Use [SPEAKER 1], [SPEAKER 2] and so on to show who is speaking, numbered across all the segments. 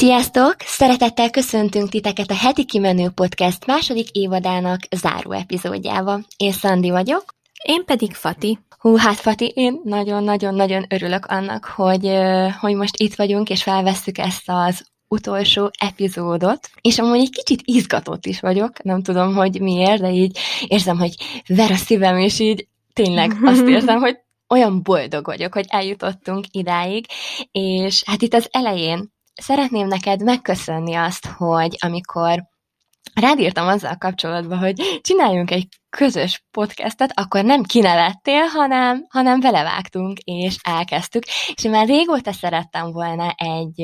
[SPEAKER 1] Sziasztok! Szeretettel köszöntünk titeket a Heti Kimenő Podcast második évadának záró epizódjába. Én Szandi vagyok.
[SPEAKER 2] Én pedig Fati.
[SPEAKER 1] Hú, hát Fati, én nagyon-nagyon-nagyon örülök annak, hogy, hogy most itt vagyunk, és felvesszük ezt az utolsó epizódot, és amúgy egy kicsit izgatott is vagyok, nem tudom, hogy miért, de így érzem, hogy ver a szívem, és így tényleg azt érzem, hogy olyan boldog vagyok, hogy eljutottunk idáig, és hát itt az elején szeretném neked megköszönni azt, hogy amikor rád írtam azzal kapcsolatban, hogy csináljunk egy közös podcastet, akkor nem kinevettél, hanem, hanem belevágtunk, és elkezdtük. És én már régóta szerettem volna egy,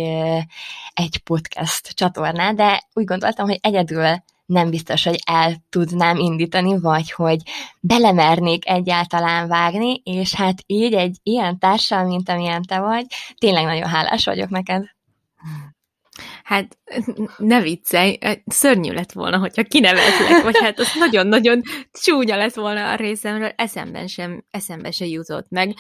[SPEAKER 1] egy podcast csatornát, de úgy gondoltam, hogy egyedül nem biztos, hogy el tudnám indítani, vagy hogy belemernék egyáltalán vágni, és hát így egy ilyen társal, mint amilyen te vagy, tényleg nagyon hálás vagyok neked.
[SPEAKER 2] Hát ne viccelj, szörnyű lett volna, hogyha kinevetlek, vagy hát az nagyon-nagyon csúnya lett volna a részemről, eszemben sem, eszembe sem jutott meg.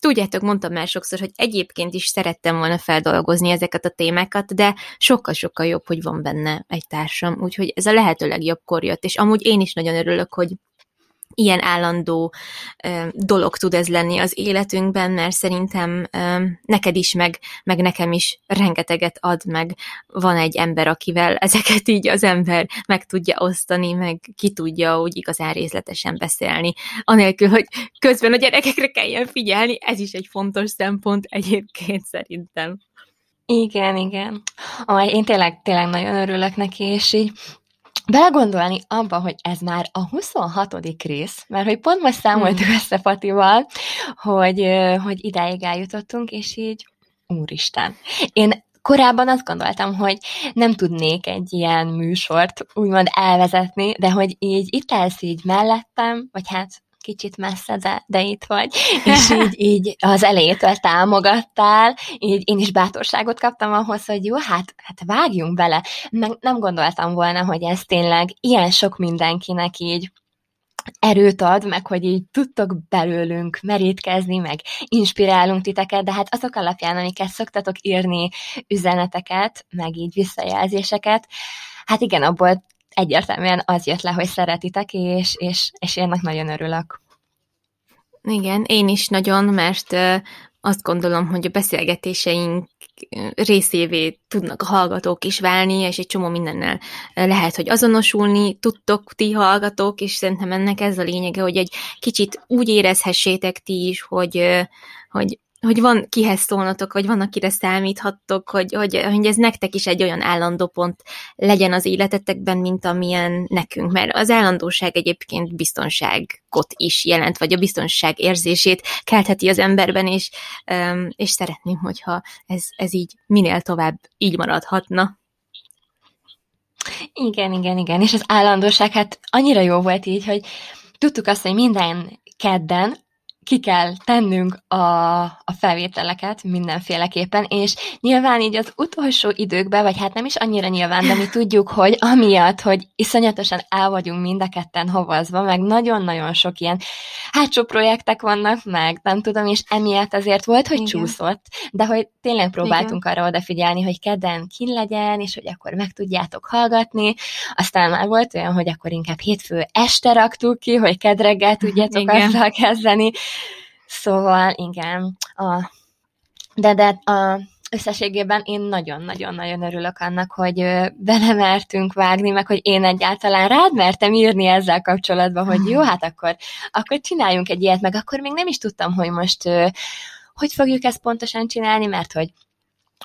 [SPEAKER 2] Tudjátok, mondtam már sokszor, hogy egyébként is szerettem volna feldolgozni ezeket a témákat, de sokkal-sokkal jobb, hogy van benne egy társam, úgyhogy ez a lehető legjobbkor jött, és amúgy én is nagyon örülök, hogy ilyen állandó ö, dolog tud ez lenni az életünkben, mert szerintem neked is, meg, meg nekem is rengeteget ad, meg van egy ember, akivel ezeket így az ember meg tudja osztani, meg ki tudja úgy igazán részletesen beszélni, anélkül, hogy közben a gyerekekre kelljen figyelni, ez is egy fontos szempont egyébként szerintem.
[SPEAKER 1] Igen, igen. Ah, én tényleg, tényleg nagyon örülök neki, és így belegondolni abba, hogy ez már a 26. rész, mert hogy pont most számoltuk hmm. össze Patival, hogy, hogy idáig eljutottunk, és így úristen. Én korábban azt gondoltam, hogy nem tudnék egy ilyen műsort úgymond elvezetni, de hogy így itt állsz így mellettem, vagy hát kicsit messze, de, de itt vagy, és így, így az elejétől támogattál, így én is bátorságot kaptam ahhoz, hogy jó, hát, hát vágjunk bele. Meg nem gondoltam volna, hogy ez tényleg ilyen sok mindenkinek így erőt ad, meg hogy így tudtok belőlünk merítkezni, meg inspirálunk titeket, de hát azok alapján, amiket szoktatok írni, üzeneteket, meg így visszajelzéseket, hát igen, abból egyértelműen az jött le, hogy szeretitek, és, és, és ennek nagyon örülök.
[SPEAKER 2] Igen, én is nagyon, mert azt gondolom, hogy a beszélgetéseink részévé tudnak a hallgatók is válni, és egy csomó mindennel lehet, hogy azonosulni tudtok ti hallgatók, és szerintem ennek ez a lényege, hogy egy kicsit úgy érezhessétek ti is, hogy, hogy hogy van kihez szólnatok, vagy van, akire számíthattok, hogy, hogy, hogy ez nektek is egy olyan állandó pont legyen az életetekben, mint amilyen nekünk. Mert az állandóság egyébként biztonságot is jelent, vagy a biztonság érzését keltheti az emberben, és, és szeretném, hogyha ez, ez így minél tovább így maradhatna.
[SPEAKER 1] Igen, igen, igen. És az állandóság, hát annyira jó volt így, hogy tudtuk azt, hogy minden kedden ki kell tennünk a, a felvételeket mindenféleképpen, és nyilván így az utolsó időkben, vagy hát nem is annyira nyilván, de mi tudjuk, hogy amiatt, hogy iszonyatosan el vagyunk mind a ketten hovazva, meg nagyon-nagyon sok ilyen hátsó projektek vannak, meg nem tudom, és emiatt azért volt, hogy Igen. csúszott, de hogy tényleg próbáltunk Igen. arra odafigyelni, hogy kedden kin legyen, és hogy akkor meg tudjátok hallgatni, aztán már volt olyan, hogy akkor inkább hétfő este raktuk ki, hogy kedreggel tudjátok Igen. azzal kezdeni, Szóval igen, a, de, de a, összességében én nagyon-nagyon-nagyon örülök annak, hogy belemertünk vágni, meg hogy én egyáltalán rád mertem írni ezzel kapcsolatban, hogy jó, hát akkor, akkor csináljunk egy ilyet, meg akkor még nem is tudtam, hogy most hogy fogjuk ezt pontosan csinálni, mert hogy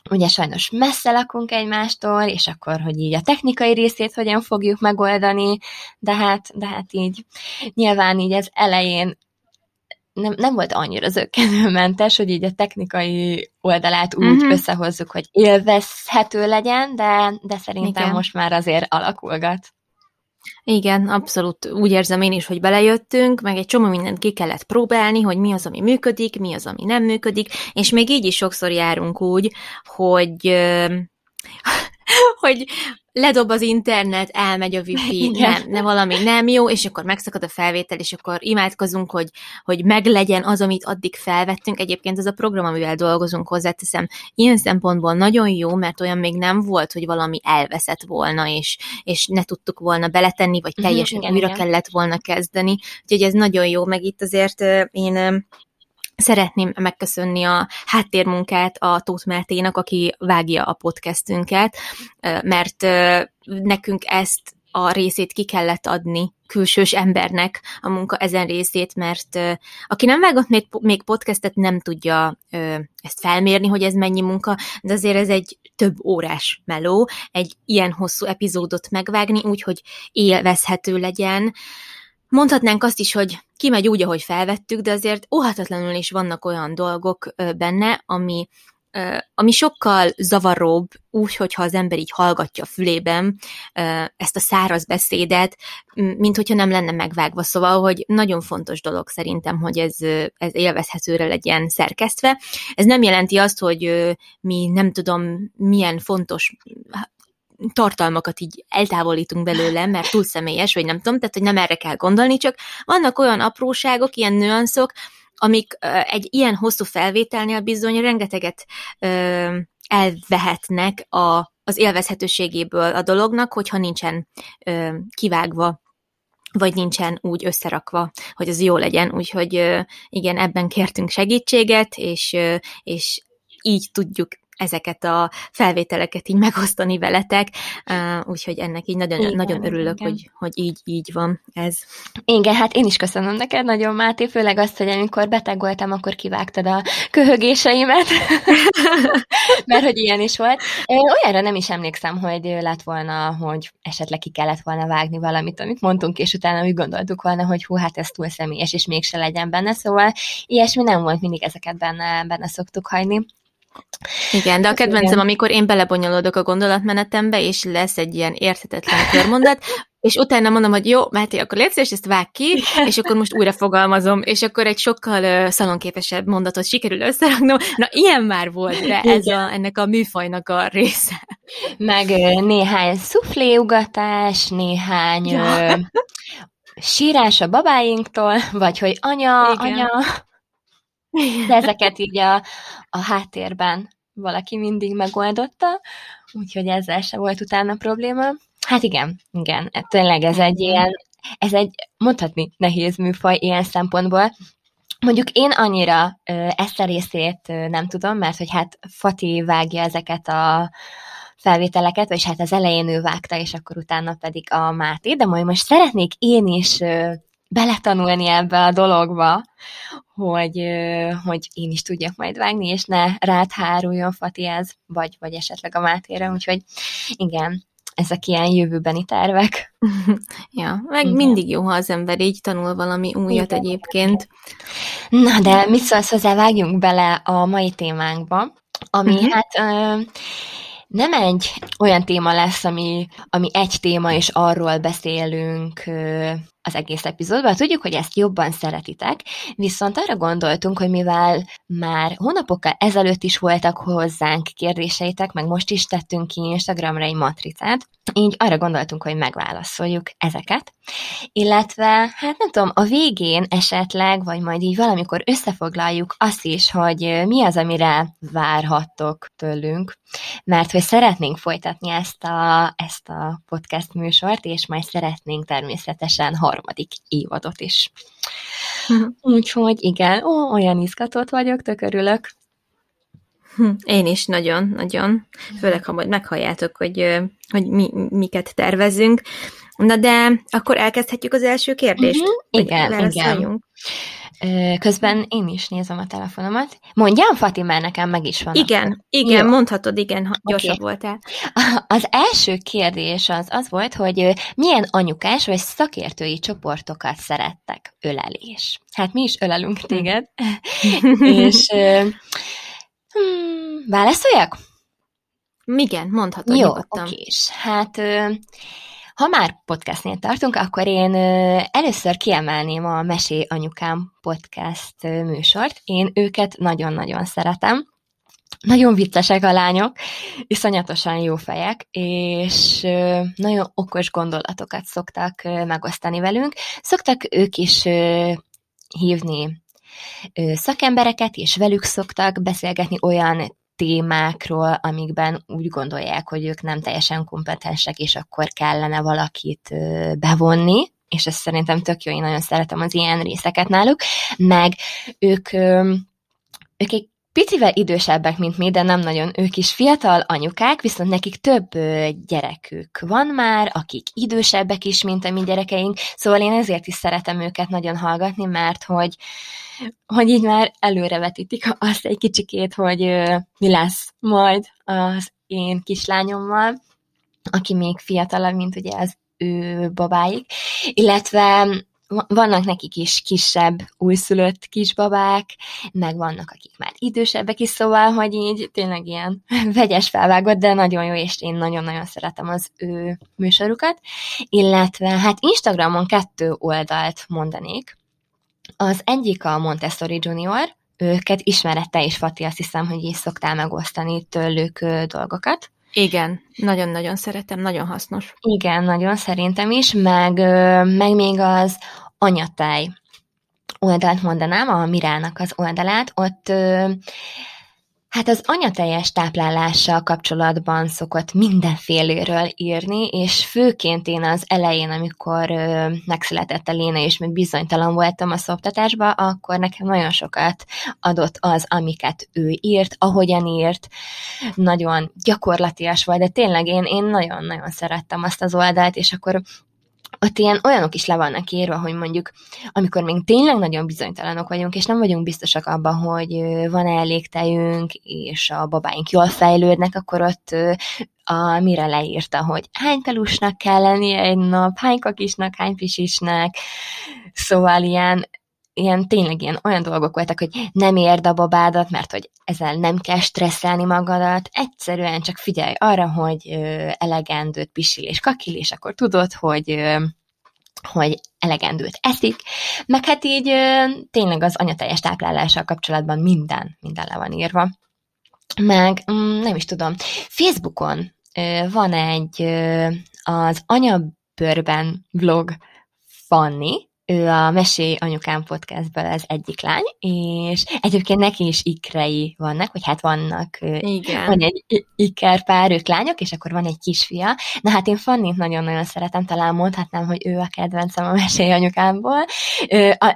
[SPEAKER 1] ugye sajnos messze lakunk egymástól, és akkor, hogy így a technikai részét hogyan fogjuk megoldani, de hát, de hát így nyilván így az elején nem, nem volt annyira zöggenőmentes, hogy így a technikai oldalát úgy uh-huh. összehozzuk, hogy élvezhető legyen, de, de szerintem Igen. most már azért alakulgat.
[SPEAKER 2] Igen, abszolút úgy érzem én is, hogy belejöttünk, meg egy csomó mindent ki kellett próbálni, hogy mi az, ami működik, mi az, ami nem működik, és még így is sokszor járunk úgy, hogy hogy ledob az internet, elmegy a wifi, nem, nem valami nem jó, és akkor megszakad a felvétel, és akkor imádkozunk, hogy, hogy meglegyen az, amit addig felvettünk. Egyébként ez a program, amivel dolgozunk, hozzáteszem, ilyen szempontból nagyon jó, mert olyan még nem volt, hogy valami elveszett volna, és, és ne tudtuk volna beletenni, vagy mhm, teljesen igen, újra igen. kellett volna kezdeni. Úgyhogy ez nagyon jó, meg itt azért én Szeretném megköszönni a háttérmunkát a Tóth Máténak, aki vágja a podcastünket, mert nekünk ezt a részét ki kellett adni külsős embernek a munka ezen részét, mert aki nem vágott még, podcastet, nem tudja ezt felmérni, hogy ez mennyi munka, de azért ez egy több órás meló, egy ilyen hosszú epizódot megvágni, úgyhogy élvezhető legyen, Mondhatnánk azt is, hogy kimegy úgy, ahogy felvettük, de azért óhatatlanul is vannak olyan dolgok benne, ami, ami sokkal zavaróbb, úgy, hogyha az ember így hallgatja a fülében ezt a száraz beszédet, mint hogyha nem lenne megvágva. Szóval, hogy nagyon fontos dolog szerintem, hogy ez, ez élvezhetőre legyen szerkesztve. Ez nem jelenti azt, hogy mi nem tudom milyen fontos tartalmakat így eltávolítunk belőle, mert túl személyes, vagy nem tudom, tehát hogy nem erre kell gondolni, csak vannak olyan apróságok, ilyen nüanszok, amik egy ilyen hosszú felvételnél bizony rengeteget elvehetnek a, az élvezhetőségéből a dolognak, hogyha nincsen ö, kivágva vagy nincsen úgy összerakva, hogy az jó legyen. Úgyhogy igen, ebben kértünk segítséget, és, és így tudjuk ezeket a felvételeket így megosztani veletek, úgyhogy ennek így nagyon, igen, nagyon örülök, hogy, hogy így, így van ez.
[SPEAKER 1] Igen, hát én is köszönöm neked nagyon, Máté, főleg azt, hogy amikor beteg voltam, akkor kivágtad a köhögéseimet, mert hogy ilyen is volt. Én olyanra nem is emlékszem, hogy lett volna, hogy esetleg ki kellett volna vágni valamit, amit mondtunk, és utána úgy gondoltuk volna, hogy hú, hát ez túl személyes, és mégse legyen benne, szóval ilyesmi nem volt, mindig ezeket benne, benne szoktuk hagyni.
[SPEAKER 2] Igen, de a kedvencem, amikor én belebonyolódok a gondolatmenetembe, és lesz egy ilyen érthetetlen körmondat, és utána mondom, hogy jó, Máté, akkor légy és ezt vág ki, és akkor most újra fogalmazom, és akkor egy sokkal uh, szalonképesebb mondatot sikerül összeraknom. Na, ilyen már volt, de ez a, ennek a műfajnak a része.
[SPEAKER 1] Meg néhány szufléugatás, néhány ja. uh, sírás a babáinktól, vagy hogy anya, Igen. anya, de ezeket így a, a háttérben valaki mindig megoldotta, úgyhogy ezzel se volt utána probléma. Hát igen, igen, tényleg ez egy ilyen, ez egy mondhatni nehéz műfaj ilyen szempontból. Mondjuk én annyira ezt a részét nem tudom, mert hogy hát Fati vágja ezeket a felvételeket, vagy hát az elején ő vágta, és akkor utána pedig a Máté, de majd most szeretnék én is beletanulni ebbe a dologba, hogy, hogy én is tudjak majd vágni, és ne rád háruljon ez, vagy, vagy esetleg a Mátére, úgyhogy igen, ezek ilyen jövőbeni tervek.
[SPEAKER 2] ja, meg igen. mindig jó, ha az ember így tanul valami újat igen. egyébként.
[SPEAKER 1] Na, de mit szólsz hozzá, vágjunk bele a mai témánkba, ami uh-huh. hát... Ö, nem egy olyan téma lesz, ami, ami egy téma, és arról beszélünk az egész epizódban. Tudjuk, hogy ezt jobban szeretitek, viszont arra gondoltunk, hogy mivel már hónapokkal ezelőtt is voltak hozzánk kérdéseitek, meg most is tettünk ki Instagramra egy matricát, így arra gondoltunk, hogy megválaszoljuk ezeket, illetve, hát nem tudom, a végén esetleg, vagy majd így valamikor összefoglaljuk azt is, hogy mi az, amire várhattok tőlünk, mert hogy szeretnénk folytatni ezt a, ezt a podcast műsort, és majd szeretnénk természetesen harmadik évadot is. Uh-huh. Úgyhogy igen, ó, olyan izgatott vagyok, tök örülök.
[SPEAKER 2] Hm, én is nagyon, nagyon. Főleg, ha majd meghalljátok, hogy, hogy mi, miket tervezünk. Na de akkor elkezdhetjük az első kérdést? Uh-huh.
[SPEAKER 1] Igen, igen. Közben én is nézem a telefonomat. Mondjam, Fati, mert nekem meg is van.
[SPEAKER 2] Igen, igen, Jó. mondhatod, igen, gyorsabb okay. voltál.
[SPEAKER 1] Az első kérdés az az volt, hogy milyen anyukás vagy szakértői csoportokat szerettek ölelés. Hát mi is ölelünk hm. téged. És hmm, válaszoljak?
[SPEAKER 2] Igen, mondhatod
[SPEAKER 1] Jó, oké. Hát ha már podcastnél tartunk, akkor én először kiemelném a Mesé Anyukám podcast műsort. Én őket nagyon-nagyon szeretem. nagyon viccesek a lányok, iszonyatosan jó fejek, és nagyon okos gondolatokat szoktak megosztani velünk. Szoktak ők is hívni szakembereket, és velük szoktak beszélgetni olyan témákról, amikben úgy gondolják, hogy ők nem teljesen kompetensek, és akkor kellene valakit bevonni, és ez szerintem tök jó, én nagyon szeretem az ilyen részeket náluk, meg ők, ők egy picivel idősebbek, mint mi, de nem nagyon. Ők is fiatal anyukák, viszont nekik több gyerekük van már, akik idősebbek is, mint a mi gyerekeink, szóval én ezért is szeretem őket nagyon hallgatni, mert hogy, hogy így már előrevetítik azt egy kicsikét, hogy mi lesz majd az én kislányommal, aki még fiatalabb, mint ugye az ő babáik, illetve vannak nekik is kisebb, újszülött kisbabák, meg vannak, akik már idősebbek is, szóval, hogy így tényleg ilyen vegyes felvágott, de nagyon jó, és én nagyon-nagyon szeretem az ő műsorukat. Illetve hát Instagramon kettő oldalt mondanék. Az egyik a Montessori Junior, őket ismerette és Fati, azt hiszem, hogy is szoktál megosztani tőlük dolgokat.
[SPEAKER 2] Igen, nagyon-nagyon szeretem, nagyon hasznos.
[SPEAKER 1] Igen, nagyon szerintem is, meg, meg még az anyatáj oldalt mondanám, a Mirának az oldalát, ott Hát az anyateljes táplálással kapcsolatban szokott mindenféléről írni, és főként én az elején, amikor ö, megszületett a Léna, és még bizonytalan voltam a szoptatásba, akkor nekem nagyon sokat adott az, amiket ő írt, ahogyan írt, nagyon gyakorlatias volt, de tényleg én, én nagyon-nagyon szerettem azt az oldalt, és akkor ott ilyen olyanok is le vannak írva, hogy mondjuk, amikor még tényleg nagyon bizonytalanok vagyunk, és nem vagyunk biztosak abban, hogy van-e elég tejünk, és a babáink jól fejlődnek, akkor ott a, mire leírta, hogy hány pelusnak kell lennie egy nap, hány kakisnak, hány pisisnek, szóval ilyen ilyen tényleg ilyen olyan dolgok voltak, hogy nem érd a babádat, mert hogy ezzel nem kell stresszelni magadat, egyszerűen csak figyelj arra, hogy ö, elegendőt pisil és kakil, és akkor tudod, hogy ö, hogy elegendőt eszik, meg hát így ö, tényleg az anyateljes táplálással kapcsolatban minden, minden le van írva. Meg mm, nem is tudom, Facebookon ö, van egy ö, az anyabőrben vlog Fanni, ő a Mesé Anyukám podcastből az egyik lány, és egyébként neki is ikrei vannak, vagy hát vannak,
[SPEAKER 2] Igen.
[SPEAKER 1] van egy iker pár, ők lányok, és akkor van egy kisfia. Na hát én Fannit nagyon-nagyon szeretem, talán mondhatnám, hogy ő a kedvencem a Mesé Anyukámból.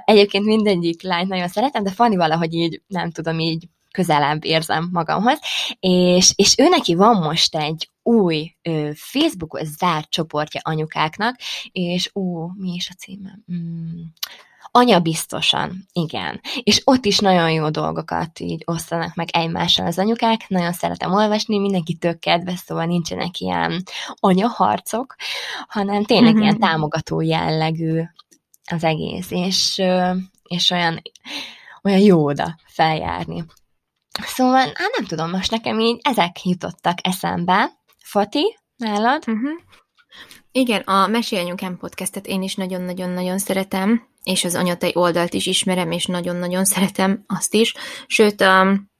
[SPEAKER 1] Egyébként mindegyik lányt nagyon szeretem, de Fanni valahogy így, nem tudom, így közelebb érzem magamhoz, és, és ő neki van most egy új ö, Facebookos zárt csoportja anyukáknak, és ó, mi is a címe? Mm, Anya biztosan, igen. És ott is nagyon jó dolgokat így osztanak meg egymással az anyukák, nagyon szeretem olvasni, mindenki tök kedves, szóval nincsenek ilyen anyaharcok, hanem tényleg mm-hmm. ilyen támogató jellegű az egész, és, és olyan, olyan jó oda feljárni. Szóval, hát nem tudom, most nekem így ezek jutottak eszembe. Fati, nálad?
[SPEAKER 2] Uh-huh. Igen, a Mesélyanyukám podcastet én is nagyon-nagyon-nagyon szeretem, és az anyatej oldalt is ismerem, és nagyon-nagyon szeretem azt is. Sőt, um,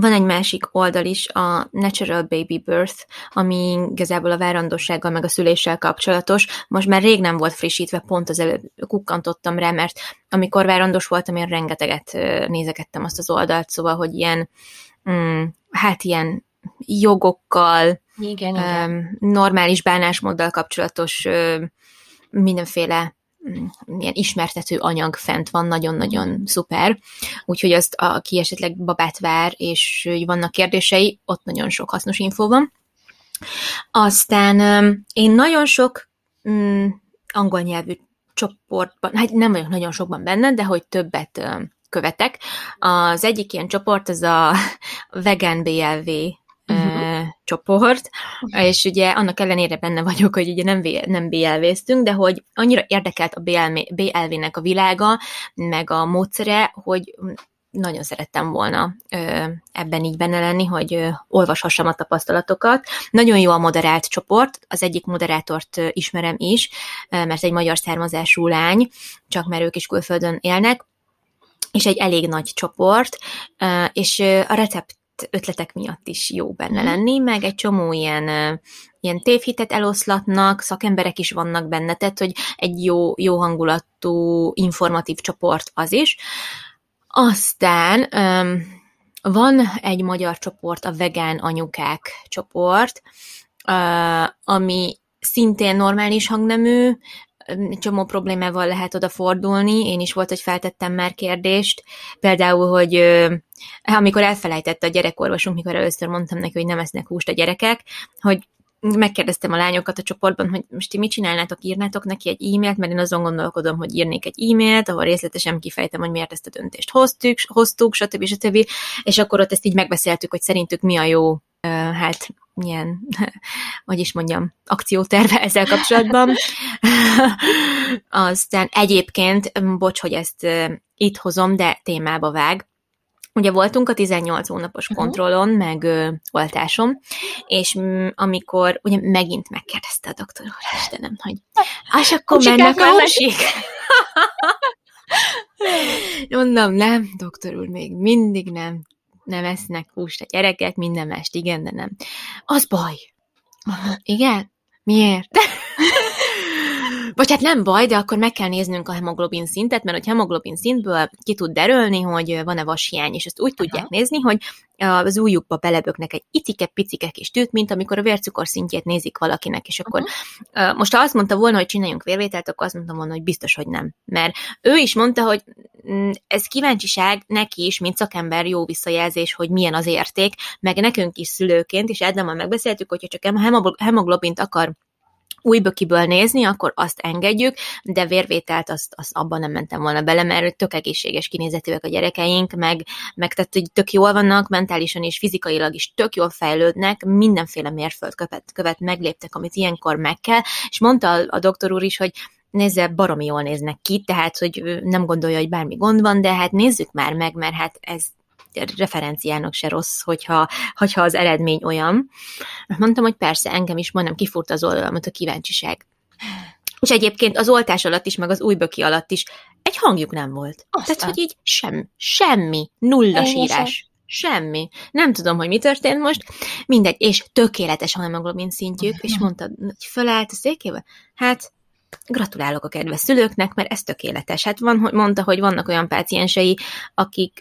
[SPEAKER 2] van egy másik oldal is, a Natural Baby Birth, ami igazából a várandossággal meg a szüléssel kapcsolatos. Most már rég nem volt frissítve, pont az előbb kukkantottam rá, mert amikor várandos voltam, én rengeteget nézegettem azt az oldalt, szóval, hogy ilyen, mm, hát ilyen jogokkal,
[SPEAKER 1] igen, um, igen.
[SPEAKER 2] normális bánásmóddal kapcsolatos mindenféle ilyen ismertető anyag fent van, nagyon-nagyon szuper. Úgyhogy azt, aki esetleg babát vár, és vannak kérdései, ott nagyon sok hasznos infó van. Aztán én nagyon sok mm, angol nyelvű csoportban, hát nem vagyok nagyon sokban benne, de hogy többet követek. Az egyik ilyen csoport az a Vegan BLV uh-huh. csoport, és ugye annak ellenére benne vagyok, hogy ugye nem, nem BLV-ztünk, de hogy annyira érdekelt a BLV, BLV-nek a világa, meg a módszere, hogy nagyon szerettem volna ö, ebben így benne lenni, hogy ö, olvashassam a tapasztalatokat. Nagyon jó a moderált csoport, az egyik moderátort ö, ismerem is, ö, mert egy magyar származású lány, csak mert ők is külföldön élnek, és egy elég nagy csoport, és a recept ötletek miatt is jó benne lenni, meg egy csomó ilyen, ilyen tévhitet eloszlatnak, szakemberek is vannak benne, tehát hogy egy jó, jó hangulatú, informatív csoport az is. Aztán van egy magyar csoport, a Vegán Anyukák csoport, ami szintén normális hangnemű, csomó problémával lehet oda fordulni. Én is volt, hogy feltettem már kérdést, például, hogy amikor elfelejtette a gyerekorvosunk, mikor először mondtam neki, hogy nem esznek húst a gyerekek, hogy megkérdeztem a lányokat a csoportban, hogy most ti mit csinálnátok, írnátok neki egy e-mailt, mert én azon gondolkodom, hogy írnék egy e-mailt, ahol részletesen kifejtem, hogy miért ezt a döntést hoztuk, hoztuk stb. stb. És akkor ott ezt így megbeszéltük, hogy szerintük mi a jó, hát milyen, hogy is mondjam, akcióterve ezzel kapcsolatban. Aztán egyébként, bocs, hogy ezt itt hozom, de témába vág, Ugye voltunk a 18 hónapos uh-huh. kontrollon, meg ö, oltásom, és m, amikor ugye megint megkérdezte a doktor úr, Istenem, hogy és akkor mennek a húsik? Mondom, nem, doktor úr, még mindig nem, nem esznek húst a gyerekek, minden mást igen, de nem. Az baj. Igen? Miért? Vagy hát nem baj, de akkor meg kell néznünk a hemoglobin szintet, mert a hemoglobin szintből ki tud derülni, hogy van-e vashiány, és ezt úgy Aha. tudják nézni, hogy az ujjukba beleböknek egy icike-picike kis tűt, mint amikor a vércukor szintjét nézik valakinek, és akkor uh-huh. most ha azt mondta volna, hogy csináljunk vérvételt, akkor azt mondtam volna, hogy biztos, hogy nem. Mert ő is mondta, hogy mm, ez kíváncsiság neki is, mint szakember jó visszajelzés, hogy milyen az érték, meg nekünk is szülőként, és Eddamal megbeszéltük, hogyha csak hemoglobint akar újbökiből nézni, akkor azt engedjük, de vérvételt azt, azt abban nem mentem volna bele, mert tök egészséges kinézetűek a gyerekeink, meg, meg tehát, hogy tök jól vannak, mentálisan és fizikailag is tök jól fejlődnek, mindenféle mérföldkövet követ megléptek, amit ilyenkor meg kell, és mondta a, a doktor úr is, hogy nézze, baromi jól néznek ki, tehát, hogy nem gondolja, hogy bármi gond van, de hát nézzük már meg, mert hát ez referenciának se rossz, hogyha, hogyha az eredmény olyan. Mondtam, hogy persze, engem is majdnem kifurt az oldalamat a kíváncsiság. És egyébként az oltás alatt is, meg az újböki alatt is egy hangjuk nem volt. Aztán. Tehát, hogy így sem, semmi, nulla sírás. Semmi. Nem tudom, hogy mi történt most. Mindegy, és tökéletes a hemoglobin szintjük, és mondta, hogy fölállt a székébe. Hát, Gratulálok a kedves szülőknek, mert ez tökéletes. Hát van, hogy mondta, hogy vannak olyan páciensei, akik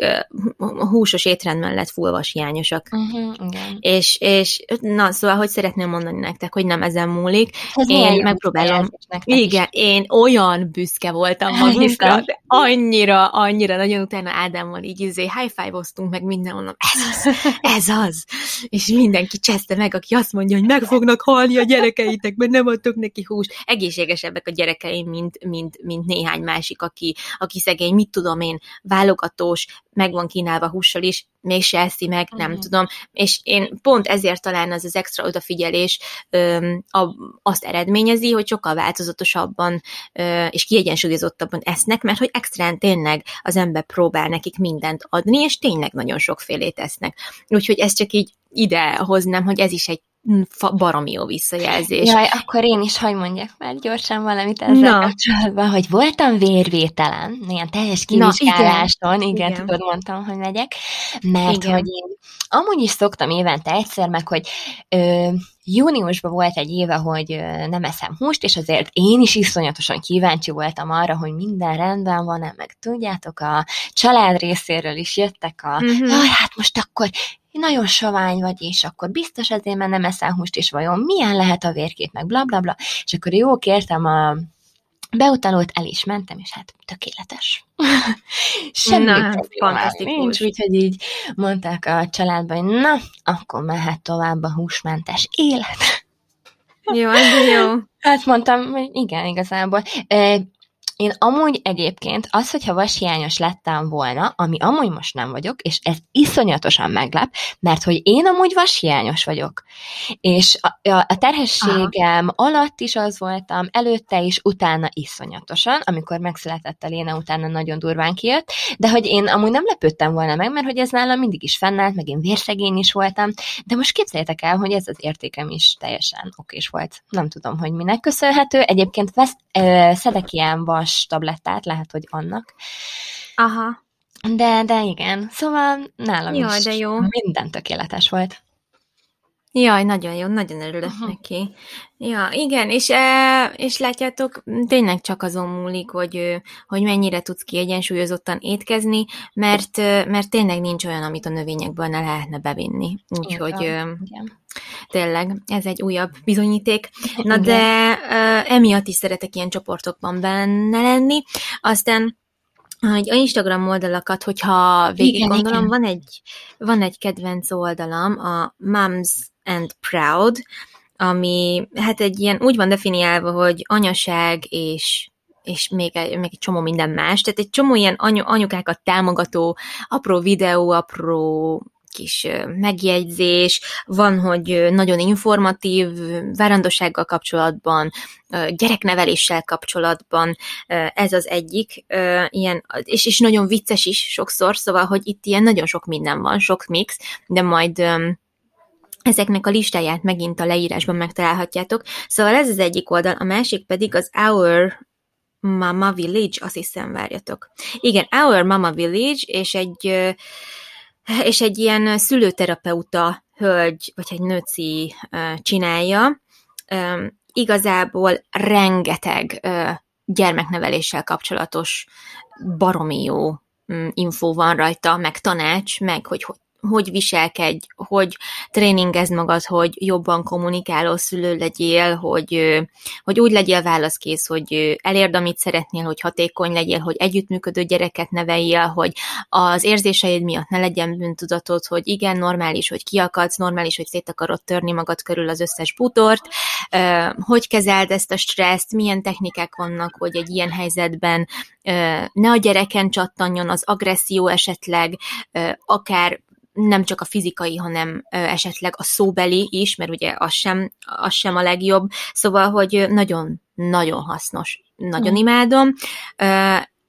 [SPEAKER 2] uh, húsos étrend mellett fullvas hiányosak. Uh-huh, igen. És, és na, szóval, hogy szeretném mondani nektek, hogy nem ezen múlik. Ez én megpróbálom. Igen, is. én olyan büszke voltam magunkra, annyira, annyira, nagyon utána Ádámmal így izé high five-oztunk meg minden, mondom, ez az, ez az. És mindenki cseszte meg, aki azt mondja, hogy meg fognak halni a gyerekeitek, mert nem adtok neki húst. Egészségesebb kisebbek a gyerekeim, mint, mint, mint néhány másik, aki, aki szegény, mit tudom én, válogatós, meg van kínálva hússal is, mégse eszi meg, nem mm. tudom. És én pont ezért talán az az extra odafigyelés ö, a, azt eredményezi, hogy sokkal változatosabban ö, és kiegyensúlyozottabban esznek, mert hogy extrán tényleg az ember próbál nekik mindent adni, és tényleg nagyon sokfélét esznek. Úgyhogy ez csak így ide hoznám, hogy ez is egy baromi jó visszajelzés.
[SPEAKER 1] Jaj, akkor én is hogy mondjak már gyorsan valamit ezzel Na. kapcsolatban, hogy voltam vérvételen, ilyen teljes kivizsgáláson, igen, igen, igen, tudod, mondtam, hogy megyek, mert igen. hogy én amúgy is szoktam évente egyszer, meg hogy ö, júniusban volt egy éve, hogy nem eszem húst, és azért én is iszonyatosan kíváncsi voltam arra, hogy minden rendben van-e, meg tudjátok, a család részéről is jöttek a, uh-huh. hát most akkor nagyon sovány vagy, és akkor biztos azért, mert nem eszel húst, és vajon milyen lehet a vérkép, meg bla bla bla, és akkor jó kértem a beutalót, el is mentem, és hát tökéletes. Semmi na, fantasztikus. Nincs, úgyhogy így mondták a családban, hogy na, akkor mehet tovább a húsmentes élet.
[SPEAKER 2] Jó, de jó.
[SPEAKER 1] Hát mondtam, hogy igen, igazából. Én amúgy egyébként az, hogyha vashiányos lettem volna, ami amúgy most nem vagyok, és ez iszonyatosan meglep, mert hogy én amúgy vashiányos vagyok. És a, a, a terhességem Aha. alatt is az voltam, előtte is, utána iszonyatosan, amikor megszületett a Léna, utána nagyon durván kijött, de hogy én amúgy nem lepődtem volna meg, mert hogy ez nálam mindig is fennállt, meg én vérszegény is voltam, de most képzeljétek el, hogy ez az értékem is teljesen okés volt. Nem tudom, hogy minek köszönhető. Egyébként vesz, ö, szedek ilyen vas tablettát, lehet, hogy annak.
[SPEAKER 2] Aha.
[SPEAKER 1] De, de igen, szóval nálam
[SPEAKER 2] Jaj,
[SPEAKER 1] is
[SPEAKER 2] de jó.
[SPEAKER 1] minden tökéletes volt.
[SPEAKER 2] Jaj, nagyon jó, nagyon örülök
[SPEAKER 1] Aha.
[SPEAKER 2] neki. Ja, igen, és, e, és látjátok, tényleg csak azon múlik, hogy, hogy mennyire tudsz kiegyensúlyozottan étkezni, mert, mert tényleg nincs olyan, amit a növényekből ne lehetne bevinni. Úgyhogy
[SPEAKER 1] igen.
[SPEAKER 2] Tényleg ez egy újabb bizonyíték. Na
[SPEAKER 1] Igen.
[SPEAKER 2] de ö, emiatt is szeretek ilyen csoportokban benne lenni. Aztán hogy a Instagram oldalakat, hogyha végig
[SPEAKER 1] Igen,
[SPEAKER 2] gondolom,
[SPEAKER 1] igen.
[SPEAKER 2] van egy, van egy kedvenc oldalam, a Moms and Proud, ami hát egy ilyen, úgy van definiálva, hogy anyaság és és még egy, még egy csomó minden más. Tehát egy csomó ilyen anyu, anyukákat támogató apró videó, apró kis megjegyzés, van, hogy nagyon informatív, várandossággal kapcsolatban, gyerekneveléssel kapcsolatban, ez az egyik, ilyen, és, és nagyon vicces is sokszor, szóval, hogy itt ilyen nagyon sok minden van, sok mix, de majd Ezeknek a listáját megint a leírásban megtalálhatjátok. Szóval ez az egyik oldal, a másik pedig az Our Mama Village, azt hiszem, várjatok. Igen, Our Mama Village, és egy, és egy ilyen szülőterapeuta hölgy, vagy egy nőci csinálja. Igazából rengeteg gyermekneveléssel kapcsolatos baromi jó mm, infó van rajta, meg tanács, meg hogy hogy hogy viselkedj, hogy tréningezd magad, hogy jobban kommunikáló szülő legyél, hogy, hogy úgy legyél válaszkész, hogy elérd, amit szeretnél, hogy hatékony legyél, hogy együttműködő gyereket neveljél, hogy az érzéseid miatt ne legyen bűntudatod, hogy igen, normális, hogy kiakadsz, normális, hogy szét akarod törni magad körül az összes butort, hogy kezeld ezt a stresszt, milyen technikák vannak, hogy egy ilyen helyzetben ne a gyereken csattanjon az agresszió esetleg, akár nem csak a fizikai, hanem esetleg a szóbeli is, mert ugye az sem, az sem a legjobb. Szóval, hogy ö, nagyon-nagyon hasznos. Nagyon
[SPEAKER 1] Mm.
[SPEAKER 2] imádom.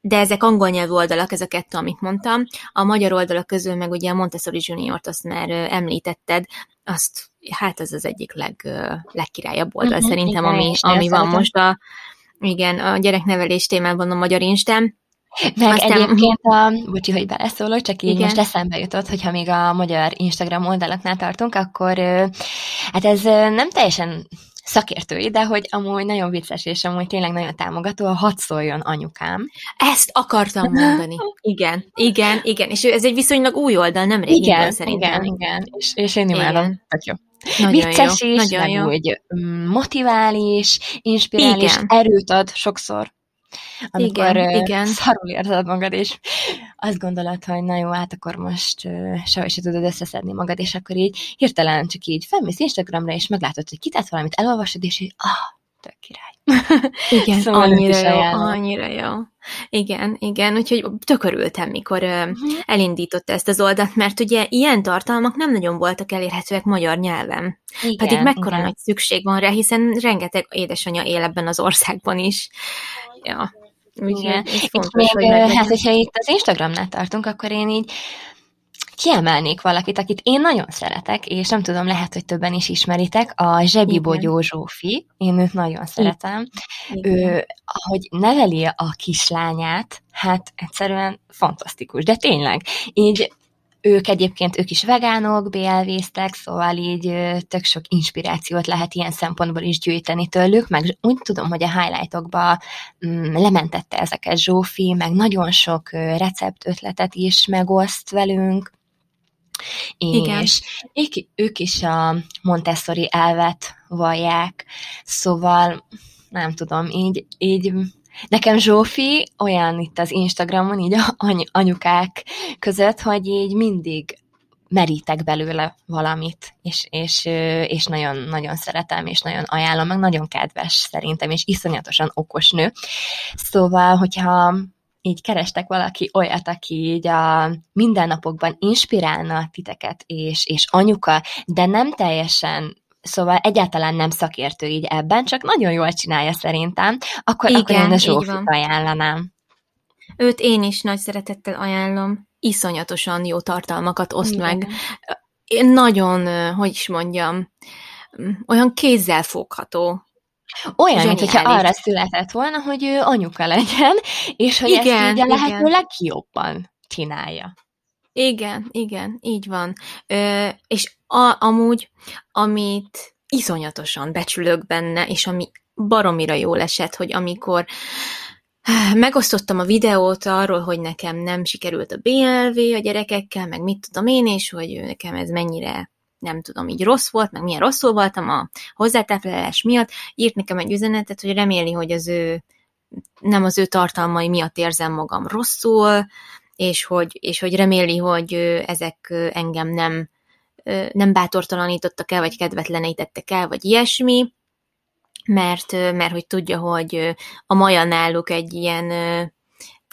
[SPEAKER 2] De ezek angol nyelvű oldalak, ez a kettő, amit mondtam. A magyar oldalak közül meg ugye a Montessori Juniort azt már említetted, azt, hát ez az egyik leg, legkirályabb oldal
[SPEAKER 1] Mhm,
[SPEAKER 2] szerintem,
[SPEAKER 1] igen,
[SPEAKER 2] ami,
[SPEAKER 1] nagyon
[SPEAKER 2] ami van most a, igen, a gyereknevelés témában a magyar Instán.
[SPEAKER 1] Meg
[SPEAKER 2] Aztán-
[SPEAKER 1] egyébként, a, bocsi, hogy beleszólok, csak így
[SPEAKER 2] Igen.
[SPEAKER 1] most eszembe jutott, hogyha még a magyar Instagram oldalaknál tartunk, akkor hát ez nem teljesen szakértői, de hogy amúgy nagyon vicces, és amúgy tényleg nagyon támogató, a hadd szóljon anyukám.
[SPEAKER 2] Ezt akartam mondani. Igen, igen, igen. És ez egy viszonylag új oldal, nem régi
[SPEAKER 1] Igen,
[SPEAKER 2] szerintem.
[SPEAKER 1] igen, igen, és, és én imádom.
[SPEAKER 2] Igen.
[SPEAKER 1] Tök jó.
[SPEAKER 2] Nagyon
[SPEAKER 1] Vicces
[SPEAKER 2] jó,
[SPEAKER 1] is,
[SPEAKER 2] nagyon jó.
[SPEAKER 1] úgy mm, motivális, inspirális,
[SPEAKER 2] Igen.
[SPEAKER 1] erőt ad sokszor. Amikor
[SPEAKER 2] Igen, igen.
[SPEAKER 1] szarul érzed magad, és azt gondolod, hogy na jó, hát akkor most uh, sehogy se tudod összeszedni magad, és akkor így hirtelen csak így felmész Instagramra, és meglátod, hogy kitett valamit, elolvasod, és így, ah, tök király.
[SPEAKER 2] Igen,
[SPEAKER 1] Szóval
[SPEAKER 2] annyira jó, annyira jó. Igen, igen, úgyhogy tök örültem, mikor
[SPEAKER 1] Mhm.
[SPEAKER 2] elindította ezt az oldalt, mert ugye ilyen tartalmak nem nagyon voltak elérhetőek magyar nyelven.
[SPEAKER 1] Igen,
[SPEAKER 2] Pedig mekkora
[SPEAKER 1] igen.
[SPEAKER 2] nagy szükség van rá, hiszen rengeteg édesanyja él ebben az országban is. Ja. Úgyhogy
[SPEAKER 1] Igen.
[SPEAKER 2] ez
[SPEAKER 1] És
[SPEAKER 2] fontos,
[SPEAKER 1] még,
[SPEAKER 2] hogy
[SPEAKER 1] hát, hogyha itt az Instagramnál tartunk, akkor én így kiemelnék valakit, akit én nagyon szeretek, és nem tudom, lehet, hogy többen is ismeritek, a Zsebi
[SPEAKER 2] Igen.
[SPEAKER 1] Bogyó Zsófi, én őt nagyon szeretem.
[SPEAKER 2] Igen.
[SPEAKER 1] Ő, ahogy neveli a kislányát, hát egyszerűen fantasztikus, de tényleg, így ők egyébként, ők is vegánok, BLV-ztek, szóval így tök sok inspirációt lehet ilyen szempontból is gyűjteni tőlük, meg úgy tudom, hogy a highlightokba mm, lementette ezeket Zsófi, meg nagyon sok recept ötletet is megoszt velünk,
[SPEAKER 2] Igen.
[SPEAKER 1] és ők, ők is a Montessori elvet vallják, szóval nem tudom, így, így nekem Zsófi olyan itt az Instagramon, így any- anyukák között, hogy így mindig merítek belőle valamit, és, és, és nagyon, nagyon szeretem, és nagyon ajánlom, meg nagyon kedves szerintem, és iszonyatosan okos nő. Szóval, hogyha így kerestek valaki olyat, aki így a mindennapokban inspirálna titeket, és, és anyuka, de nem teljesen Szóval egyáltalán nem szakértő így ebben, csak nagyon jól csinálja szerintem, akkor, akkor
[SPEAKER 2] Igen,
[SPEAKER 1] én a Zsófit ajánlanám.
[SPEAKER 2] Őt én is nagy szeretettel ajánlom. Iszonyatosan jó tartalmakat oszt
[SPEAKER 1] Igen.
[SPEAKER 2] meg. Én nagyon, hogy is mondjam, mm, olyan kézzel fogható.
[SPEAKER 1] Olyan, mint hogyha
[SPEAKER 2] Zseniális.
[SPEAKER 1] arra született volna, hogy ő anyuka legyen, és hogy
[SPEAKER 2] Igen,
[SPEAKER 1] ezt így a lehető legjobban csinálja.
[SPEAKER 2] Igen, igen, így van. Ö, és a, amúgy, amit iszonyatosan becsülök benne, és ami baromira jól esett, hogy amikor megosztottam a videót arról, hogy nekem nem sikerült a BLV a gyerekekkel, meg mit tudom én, és hogy nekem ez mennyire nem tudom, így rossz volt, meg milyen rosszul voltam a hozzátáplálás miatt, írt nekem egy üzenetet, hogy reméli, hogy az ő, nem az ő tartalmai miatt érzem magam rosszul, és hogy, és hogy reméli, hogy ezek engem nem, nem bátortalanítottak el, vagy kedvetlenítettek el, vagy ilyesmi, mert, mert hogy tudja, hogy a maja náluk egy ilyen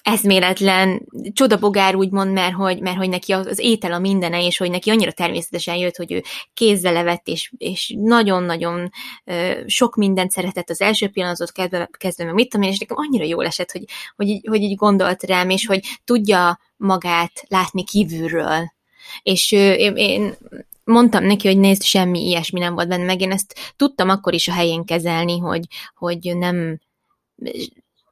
[SPEAKER 2] eszméletlen csodabogár úgymond, mert hogy, mert hogy neki az étel a mindene, és hogy neki annyira természetesen jött, hogy ő kézzel levett, és, és nagyon-nagyon sok mindent szeretett az első pillanatot kezdve, kezdve meg mit tudom én, és nekem annyira jól esett, hogy, hogy, így, hogy így gondolt rám, és hogy tudja magát látni kívülről. És én, én mondtam neki, hogy nézd, semmi ilyesmi nem volt benne, meg én ezt tudtam akkor is a helyén kezelni, hogy, hogy nem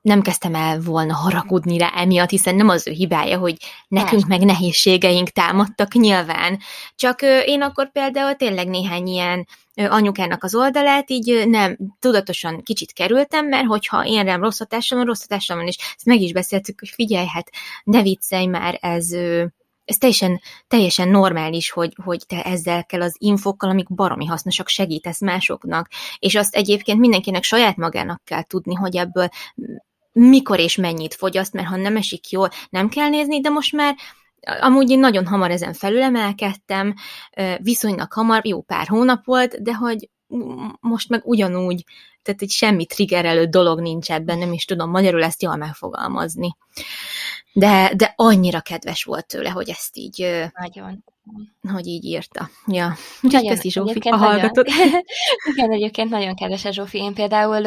[SPEAKER 2] nem kezdtem el volna haragudni rá emiatt, hiszen nem az ő hibája, hogy nekünk meg nehézségeink támadtak nyilván. Csak én akkor például tényleg néhány ilyen anyukának az oldalát így nem tudatosan kicsit kerültem, mert hogyha én rám rossz hatásom van, rossz hatásom van, és ezt meg is beszéltük, hogy figyelj, hát ne viccelj már, ez ez teljesen, teljesen normális, hogy, hogy te ezzel kell az infokkal, amik baromi hasznosak, segítesz másoknak, és azt egyébként mindenkinek saját magának kell tudni, hogy ebből mikor és mennyit fogyaszt, mert ha nem esik jól, nem kell nézni, de most már amúgy én nagyon hamar ezen felülemelkedtem, viszonylag hamar, jó pár hónap volt, de hogy most meg ugyanúgy, tehát egy semmi triggerelő dolog nincs ebben, nem is tudom magyarul ezt jól megfogalmazni. De, de annyira kedves volt tőle, hogy ezt így...
[SPEAKER 1] Nagyon.
[SPEAKER 2] Hogy így írta. Ja. Úgyhogy köszi Zsófi, ha hallgatod.
[SPEAKER 1] Igen, egyébként nagyon kedves a Zsófi. Én például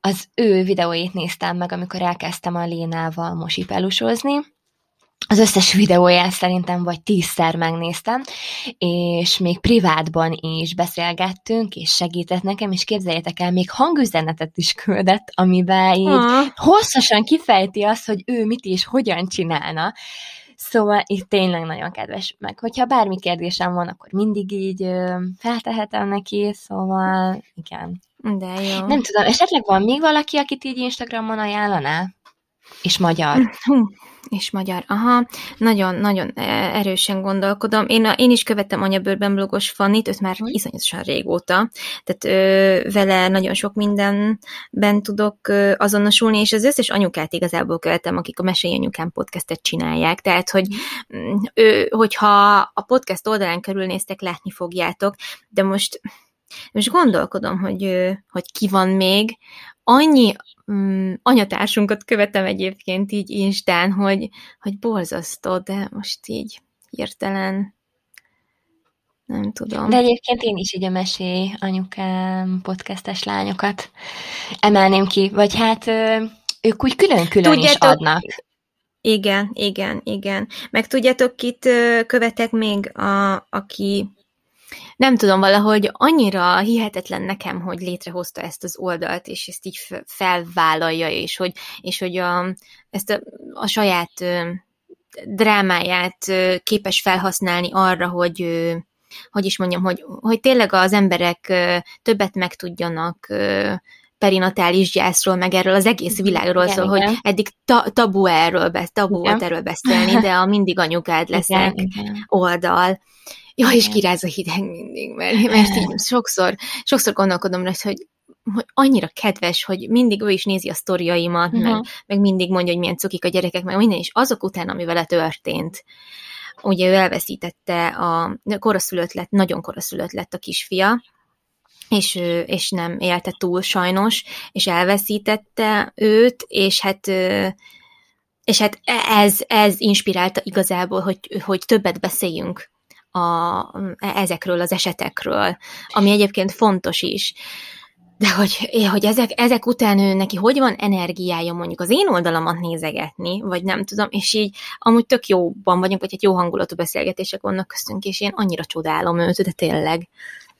[SPEAKER 1] az ő videóit néztem meg, amikor elkezdtem a Lénával mosipelusozni, az összes videóját szerintem vagy tízszer megnéztem, és még privátban is beszélgettünk, és segített nekem, és képzeljétek el, még hangüzenetet is küldett, amiben így uh. hosszasan kifejti azt, hogy ő mit és hogyan csinálna. Szóval itt tényleg nagyon kedves. Meg hogyha bármi kérdésem van, akkor mindig így feltehetem neki, szóval igen.
[SPEAKER 2] De jó.
[SPEAKER 1] Nem tudom, esetleg van még valaki, akit így Instagramon ajánlaná? És magyar.
[SPEAKER 2] Hú, és magyar. Aha, nagyon-nagyon e, erősen gondolkodom. Én, a, én is követtem anyabőrben blogos Fannit, őt már hm. iszonyatosan régóta, tehát ö, vele nagyon sok mindenben tudok ö, azonosulni, és az összes anyukát igazából követem, akik a Mesélj Anyukám podcastet csinálják, tehát, hogy hm. ő, hogyha a podcast oldalán körülnéztek, látni fogjátok, de most most gondolkodom, hogy, hogy ki van még. Annyi um, anyatársunkat követem egyébként így Instán, hogy, hogy borzasztó, de most így hirtelen nem tudom.
[SPEAKER 1] De egyébként én is így a Mesé anyukám podcastes lányokat emelném ki, vagy hát ők úgy külön-külön is adnak.
[SPEAKER 2] Igen, igen, igen. Meg tudjátok, kit követek még, a, aki nem tudom, valahogy annyira hihetetlen nekem, hogy létrehozta ezt az oldalt, és ezt így felvállalja, és hogy, és hogy a, ezt a, a saját drámáját képes felhasználni arra, hogy hogy is mondjam, hogy, hogy tényleg az emberek többet megtudjanak perinatális gyászról, meg erről az egész világról igen, szól, igen. hogy eddig ta- tabu erről, tabu igen. volt erről beszélni, de a mindig anyukád leszek igen, igen. oldal. Ja, és kiráz a hideg mindig, mert, mert így sokszor, sokszor gondolkodom rá, hogy hogy annyira kedves, hogy mindig ő is nézi a sztoriaimat, uh-huh. meg, meg mindig mondja, hogy milyen cukik a gyerekek, meg minden, és azok után, ami vele történt, ugye ő elveszítette a koraszülött lett, nagyon koraszülött lett a kisfia, és, és nem élte túl sajnos, és elveszítette őt, és hát és hát ez, ez inspirálta igazából, hogy, hogy többet beszéljünk a, ezekről az esetekről, ami egyébként fontos is. De hogy, hogy ezek, ezek után ő neki hogy van energiája mondjuk az én oldalamat nézegetni, vagy nem tudom, és így amúgy tök jóban vagyunk, vagy egy jó hangulatú beszélgetések vannak köztünk, és én annyira csodálom őt, de tényleg.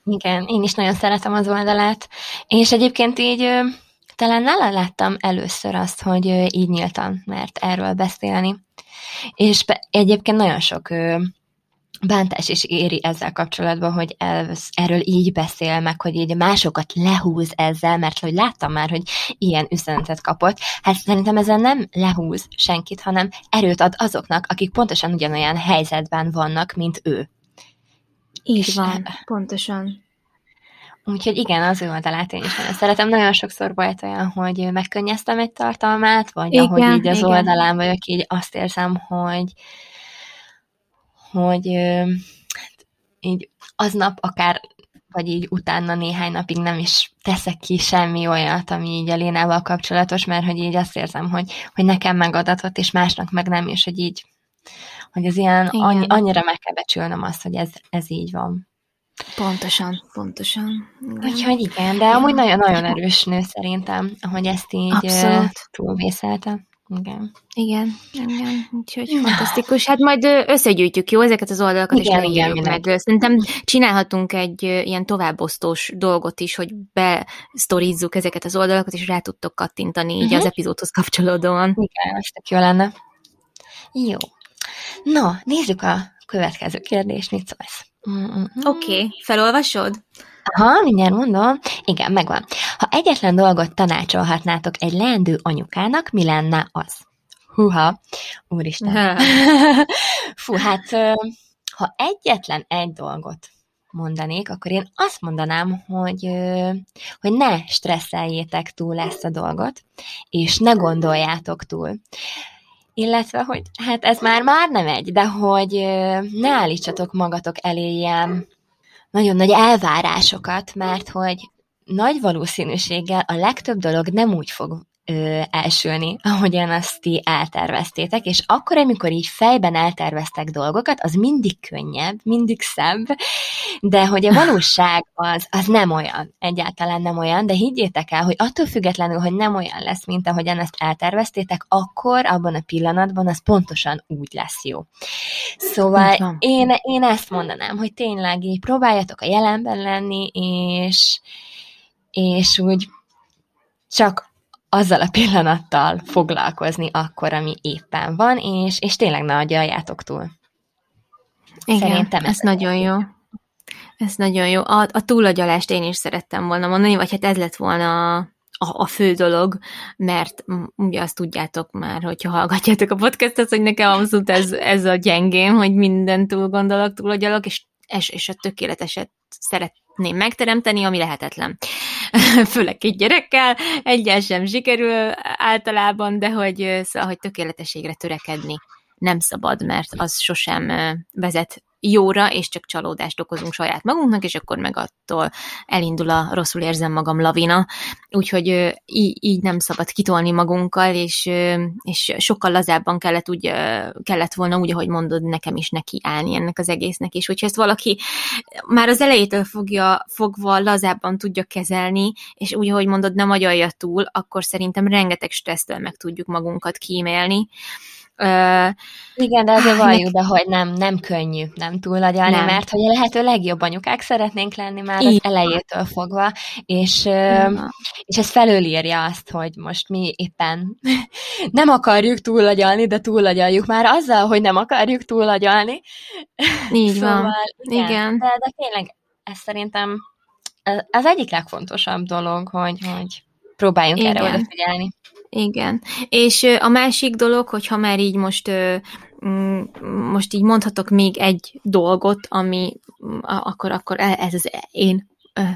[SPEAKER 1] Igen, én is nagyon szeretem az oldalát. És egyébként így talán nála láttam először azt, hogy így nyíltan mert erről beszélni. És egyébként nagyon sok bántás is éri ezzel kapcsolatban, hogy el, erről így beszél, meg hogy így másokat lehúz ezzel, mert hogy láttam már, hogy ilyen üzenetet kapott. Hát szerintem ezzel nem lehúz senkit, hanem erőt ad azoknak, akik pontosan ugyanolyan helyzetben vannak, mint ő.
[SPEAKER 2] Így És van, pontosan.
[SPEAKER 1] Úgyhogy igen, az ő oldalát én is nagyon szeretem. Nagyon sokszor volt olyan, hogy megkönnyeztem egy tartalmát, vagy igen, ahogy így az igen. oldalán vagyok, így azt érzem, hogy hogy hát így aznap akár vagy így utána néhány napig nem is teszek ki semmi olyat, ami így a Lénával kapcsolatos, mert hogy így azt érzem, hogy, hogy nekem megadatott, és másnak meg nem, és hogy így, hogy ez ilyen annyi, annyira meg kell becsülnöm azt, hogy ez, ez így van.
[SPEAKER 2] Pontosan, pontosan.
[SPEAKER 1] Igen. Úgyhogy igen, de amúgy nagyon-nagyon erős nő szerintem, ahogy ezt így Abszolút. túlvészelte. Igen.
[SPEAKER 2] Igen, igen, úgyhogy ja. fantasztikus. Hát majd összegyűjtjük, jó, ezeket az oldalakat, igen, és megírjuk meg. Szerintem csinálhatunk egy ilyen továbbosztós dolgot is, hogy besztorizzuk ezeket az oldalakat, és rá tudtok kattintani így uh-huh. az epizódhoz kapcsolódóan.
[SPEAKER 1] Igen, ez tök jó lenne. Jó. No, nézzük a következő kérdést, mit szólsz?
[SPEAKER 2] Mm-hmm. Oké, okay. felolvasod?
[SPEAKER 1] Aha, mindjárt mondom. Igen, megvan. Ha egyetlen dolgot tanácsolhatnátok egy leendő anyukának, mi lenne az? Huha, úristen. Fú, hát ha egyetlen egy dolgot mondanék, akkor én azt mondanám, hogy, hogy ne stresszeljétek túl ezt a dolgot, és ne gondoljátok túl. Illetve, hogy hát ez már már nem egy, de hogy ne állítsatok magatok elé ilyen nagyon nagy elvárásokat, mert hogy nagy valószínűséggel a legtöbb dolog nem úgy fog ö, elsülni, ahogyan azt ti elterveztétek, és akkor, amikor így fejben elterveztek dolgokat, az mindig könnyebb, mindig szebb, de hogy a valóság az, az nem olyan, egyáltalán nem olyan, de higgyétek el, hogy attól függetlenül, hogy nem olyan lesz, mint ahogyan ezt elterveztétek, akkor abban a pillanatban az pontosan úgy lesz jó. Szóval én, én ezt mondanám, hogy tényleg így próbáljatok a jelenben lenni, és, és úgy csak azzal a pillanattal foglalkozni akkor, ami éppen van, és, és tényleg ne adjaljátok túl.
[SPEAKER 2] Igen, Szerintem ez, ez nagyon jó. Ez nagyon jó. A, a túlagyalást én is szerettem volna mondani, vagy hát ez lett volna a, a, a fő dolog, mert ugye azt tudjátok már, hogyha hallgatjátok a podcastot, hogy nekem abszolút ez, ez a gyengém, hogy minden túl gondolok, túlagyalok, és, és, és a tökéleteset szeretném megteremteni, ami lehetetlen. főleg egy gyerekkel, egyen sem sikerül általában, de hogy, szóval, hogy tökéletességre törekedni nem szabad, mert az sosem vezet jóra, és csak csalódást okozunk saját magunknak, és akkor meg attól elindul a rosszul érzem magam lavina. Úgyhogy így, így nem szabad kitolni magunkkal, és, és sokkal lazábban kellett, úgy, kellett volna úgy, ahogy mondod, nekem is neki állni ennek az egésznek, és hogyha ezt valaki már az elejétől fogja, fogva lazábban tudja kezelni, és úgy, ahogy mondod, nem agyalja túl, akkor szerintem rengeteg stressztől meg tudjuk magunkat kímélni.
[SPEAKER 1] Uh, Igen, de azért valljuk be, hogy nem, nem könnyű nem túlagyalni, nem. mert hogy a lehető legjobb anyukák szeretnénk lenni már Igen. az elejétől fogva, és, uh, és ez felülírja azt, hogy most mi éppen nem akarjuk túlagyalni, de túlagyaljuk már azzal, hogy nem akarjuk túlagyalni.
[SPEAKER 2] Így szóval, van. Igen. Igen.
[SPEAKER 1] De, de tényleg ez szerintem az egyik legfontosabb dolog, hogy, hogy próbáljunk Igen. erre odafigyelni.
[SPEAKER 2] Igen. És a másik dolog, hogyha már így most mm, most így mondhatok még egy dolgot, ami akkor, akkor e, ez az én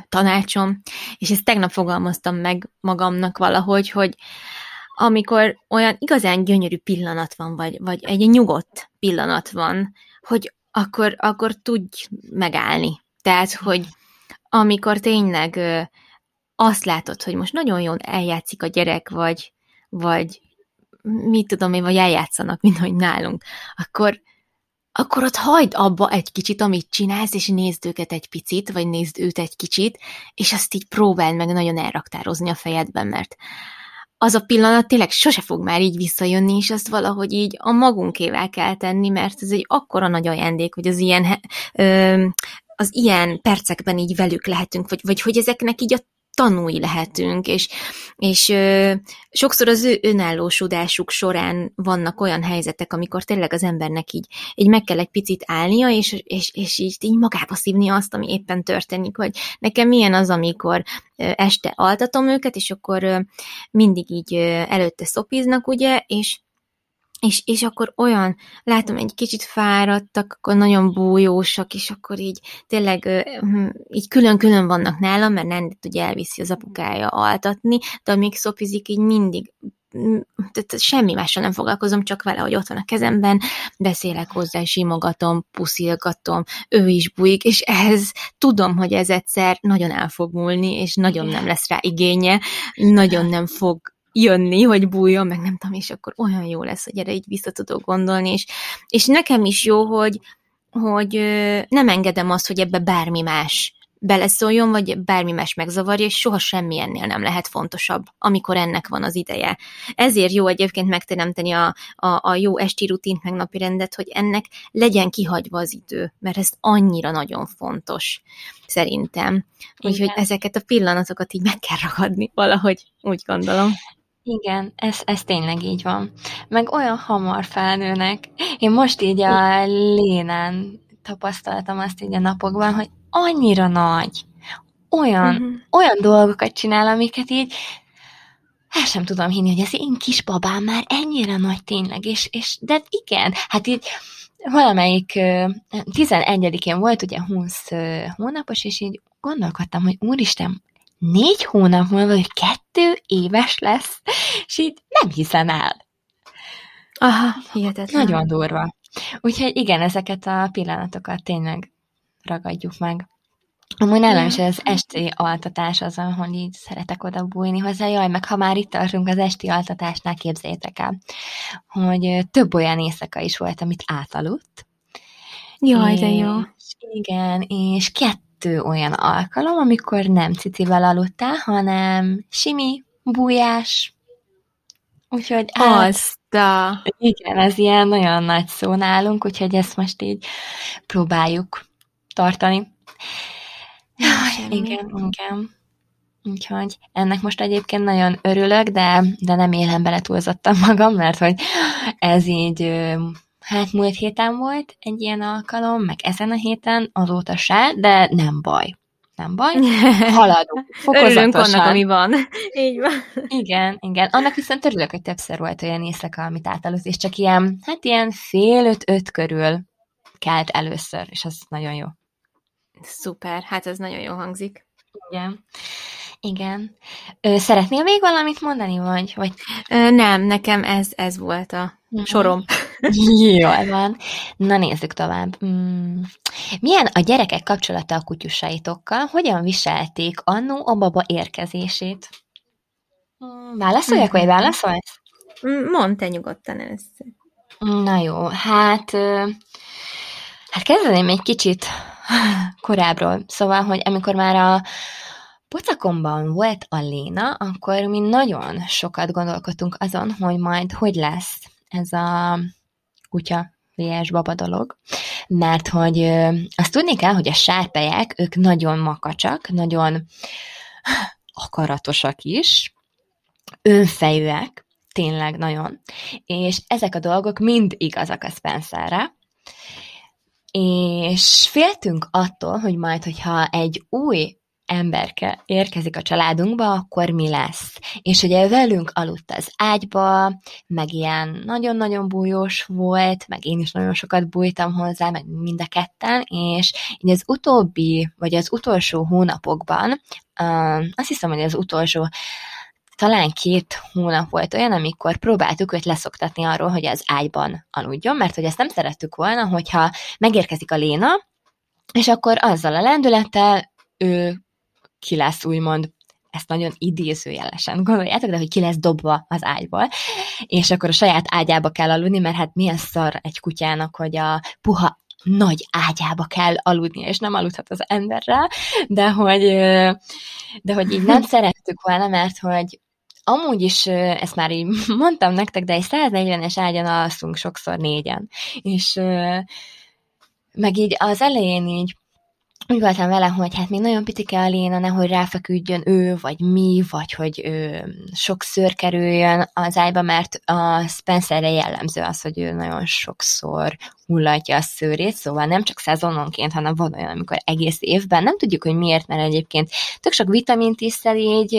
[SPEAKER 2] tanácsom, és ezt tegnap fogalmaztam meg magamnak valahogy, hogy amikor olyan igazán gyönyörű pillanat van, vagy, vagy egy nyugodt pillanat van, hogy akkor, akkor tudj megállni. Tehát, hogy amikor tényleg azt látod, hogy most nagyon jól eljátszik a gyerek, vagy, vagy mit tudom én, vagy eljátszanak, mint hogy nálunk, akkor, akkor ott hagyd abba egy kicsit, amit csinálsz, és nézd őket egy picit, vagy nézd őt egy kicsit, és azt így próbáld meg nagyon elraktározni a fejedben, mert az a pillanat tényleg sose fog már így visszajönni, és azt valahogy így a magunkével kell tenni, mert ez egy akkora nagy ajándék, hogy az ilyen, ö, az ilyen percekben így velük lehetünk, vagy, vagy hogy ezeknek így a tanúi lehetünk, és, és ö, sokszor az ő önállósodásuk során vannak olyan helyzetek, amikor tényleg az embernek így, így meg kell egy picit állnia, és, és, és így, így magába szívni azt, ami éppen történik, vagy nekem milyen az, amikor este altatom őket, és akkor mindig így előtte szopiznak, ugye, és és, és akkor olyan, látom, egy kicsit fáradtak, akkor nagyon bújósak, és akkor így tényleg hm, így külön-külön vannak nálam, mert nem ugye elviszi az apukája altatni, de amíg szopizik, így mindig hm, tehát semmi mással nem foglalkozom, csak vele, hogy ott van a kezemben, beszélek hozzá, simogatom, puszilgatom, ő is bújik, és ez tudom, hogy ez egyszer nagyon el fog múlni, és nagyon nem lesz rá igénye, nagyon nem fog jönni, hogy bújjon, meg nem tudom, és akkor olyan jó lesz, hogy erre így vissza tudok gondolni, és, és nekem is jó, hogy, hogy nem engedem azt, hogy ebbe bármi más beleszóljon, vagy bármi más megzavarja, és soha semmi ennél nem lehet fontosabb, amikor ennek van az ideje. Ezért jó egyébként megteremteni a, a, a jó esti rutint, meg napi rendet, hogy ennek legyen kihagyva az idő, mert ez annyira nagyon fontos, szerintem. Úgyhogy ezeket a pillanatokat így meg kell ragadni valahogy, úgy gondolom.
[SPEAKER 1] Igen, ez, ez tényleg így van. Meg olyan hamar felnőnek. Én most így a Lénán tapasztaltam azt így a napokban, hogy annyira nagy, olyan, uh-huh. olyan dolgokat csinál, amiket így el sem tudom hinni, hogy az én kisbabám már ennyire nagy tényleg, és, és de igen, hát így valamelyik 11-én volt ugye 20 hónapos, és így gondolkodtam, hogy úristen, négy hónap múlva, hogy kettő éves lesz, és így nem hiszem el.
[SPEAKER 2] Aha, hihetetlen.
[SPEAKER 1] Nagyon durva. Úgyhogy igen, ezeket a pillanatokat tényleg ragadjuk meg. Amúgy nálam is az esti altatás az, ahol így szeretek oda bújni hozzá. Jaj, meg ha már itt tartunk az esti altatásnál, képzétek el, hogy több olyan éjszaka is volt, amit átaludt.
[SPEAKER 2] Jaj, de jó.
[SPEAKER 1] Igen, és kettő kettő olyan alkalom, amikor nem cicivel aludtál, hanem simi, bújás.
[SPEAKER 2] Úgyhogy azt a...
[SPEAKER 1] Igen, ez ilyen nagyon nagy szó nálunk, úgyhogy ezt most így próbáljuk tartani. Jaj, igen, igen. Úgyhogy ennek most egyébként nagyon örülök, de, de nem élem bele túlzottan magam, mert hogy ez így Hát múlt héten volt egy ilyen alkalom, meg ezen a héten, azóta se, de nem baj. Nem baj. Haladunk.
[SPEAKER 2] Örülünk annak, ami van. Így van.
[SPEAKER 1] Igen, igen. Annak viszont örülök, hogy többször volt olyan éjszaka, amit átaludt, és csak ilyen, hát ilyen fél öt-öt körül kelt először, és az nagyon jó.
[SPEAKER 2] Szuper, hát ez nagyon jó hangzik.
[SPEAKER 1] Igen. Igen. Ö, szeretnél még valamit mondani, vagy? vagy...
[SPEAKER 2] Ö, nem, nekem ez, ez volt a uh-huh. sorom.
[SPEAKER 1] Jól van. Na nézzük tovább. Mm. Milyen a gyerekek kapcsolata a kutyusaitokkal? Hogyan viselték annó a baba érkezését? Mm, válaszoljak, vagy válaszolsz?
[SPEAKER 2] Mm, mondd te nyugodtan először.
[SPEAKER 1] Na jó, hát, hát kezdeném egy kicsit korábbról. Szóval, hogy amikor már a pocakomban volt a Léna, akkor mi nagyon sokat gondolkodtunk azon, hogy majd hogy lesz ez a kutya vs. baba dolog, mert hogy azt tudni kell, hogy a sárpelyek, ők nagyon makacsak, nagyon akaratosak is, önfejűek, tényleg nagyon, és ezek a dolgok mind igazak a Spencerre, és féltünk attól, hogy majd, hogyha egy új emberke érkezik a családunkba, akkor mi lesz? És ugye velünk aludt az ágyba, meg ilyen nagyon-nagyon bújós volt, meg én is nagyon sokat bújtam hozzá, meg mind a ketten, és így az utóbbi, vagy az utolsó hónapokban, azt hiszem, hogy az utolsó talán két hónap volt olyan, amikor próbáltuk őt leszoktatni arról, hogy az ágyban aludjon, mert hogy ezt nem szerettük volna, hogyha megérkezik a Léna, és akkor azzal a lendülettel ő ki lesz úgymond ezt nagyon idézőjelesen gondoljátok, de hogy ki lesz dobva az ágyból, és akkor a saját ágyába kell aludni, mert hát milyen szar egy kutyának, hogy a puha nagy ágyába kell aludnia, és nem aludhat az emberrel, de hogy, de hogy így nem szerettük volna, mert hogy amúgy is, ezt már így mondtam nektek, de egy 140-es ágyon alszunk sokszor négyen, és meg így az elején így úgy voltam vele, hogy hát még nagyon pitike a Léna, nehogy ráfeküdjön ő, vagy mi, vagy hogy ő sok szőr kerüljön az ágyba, mert a Spencerre jellemző az, hogy ő nagyon sokszor hullatja a szőrét, szóval nem csak szezononként, hanem van olyan, amikor egész évben. Nem tudjuk, hogy miért, mert egyébként tök sok vitamint is így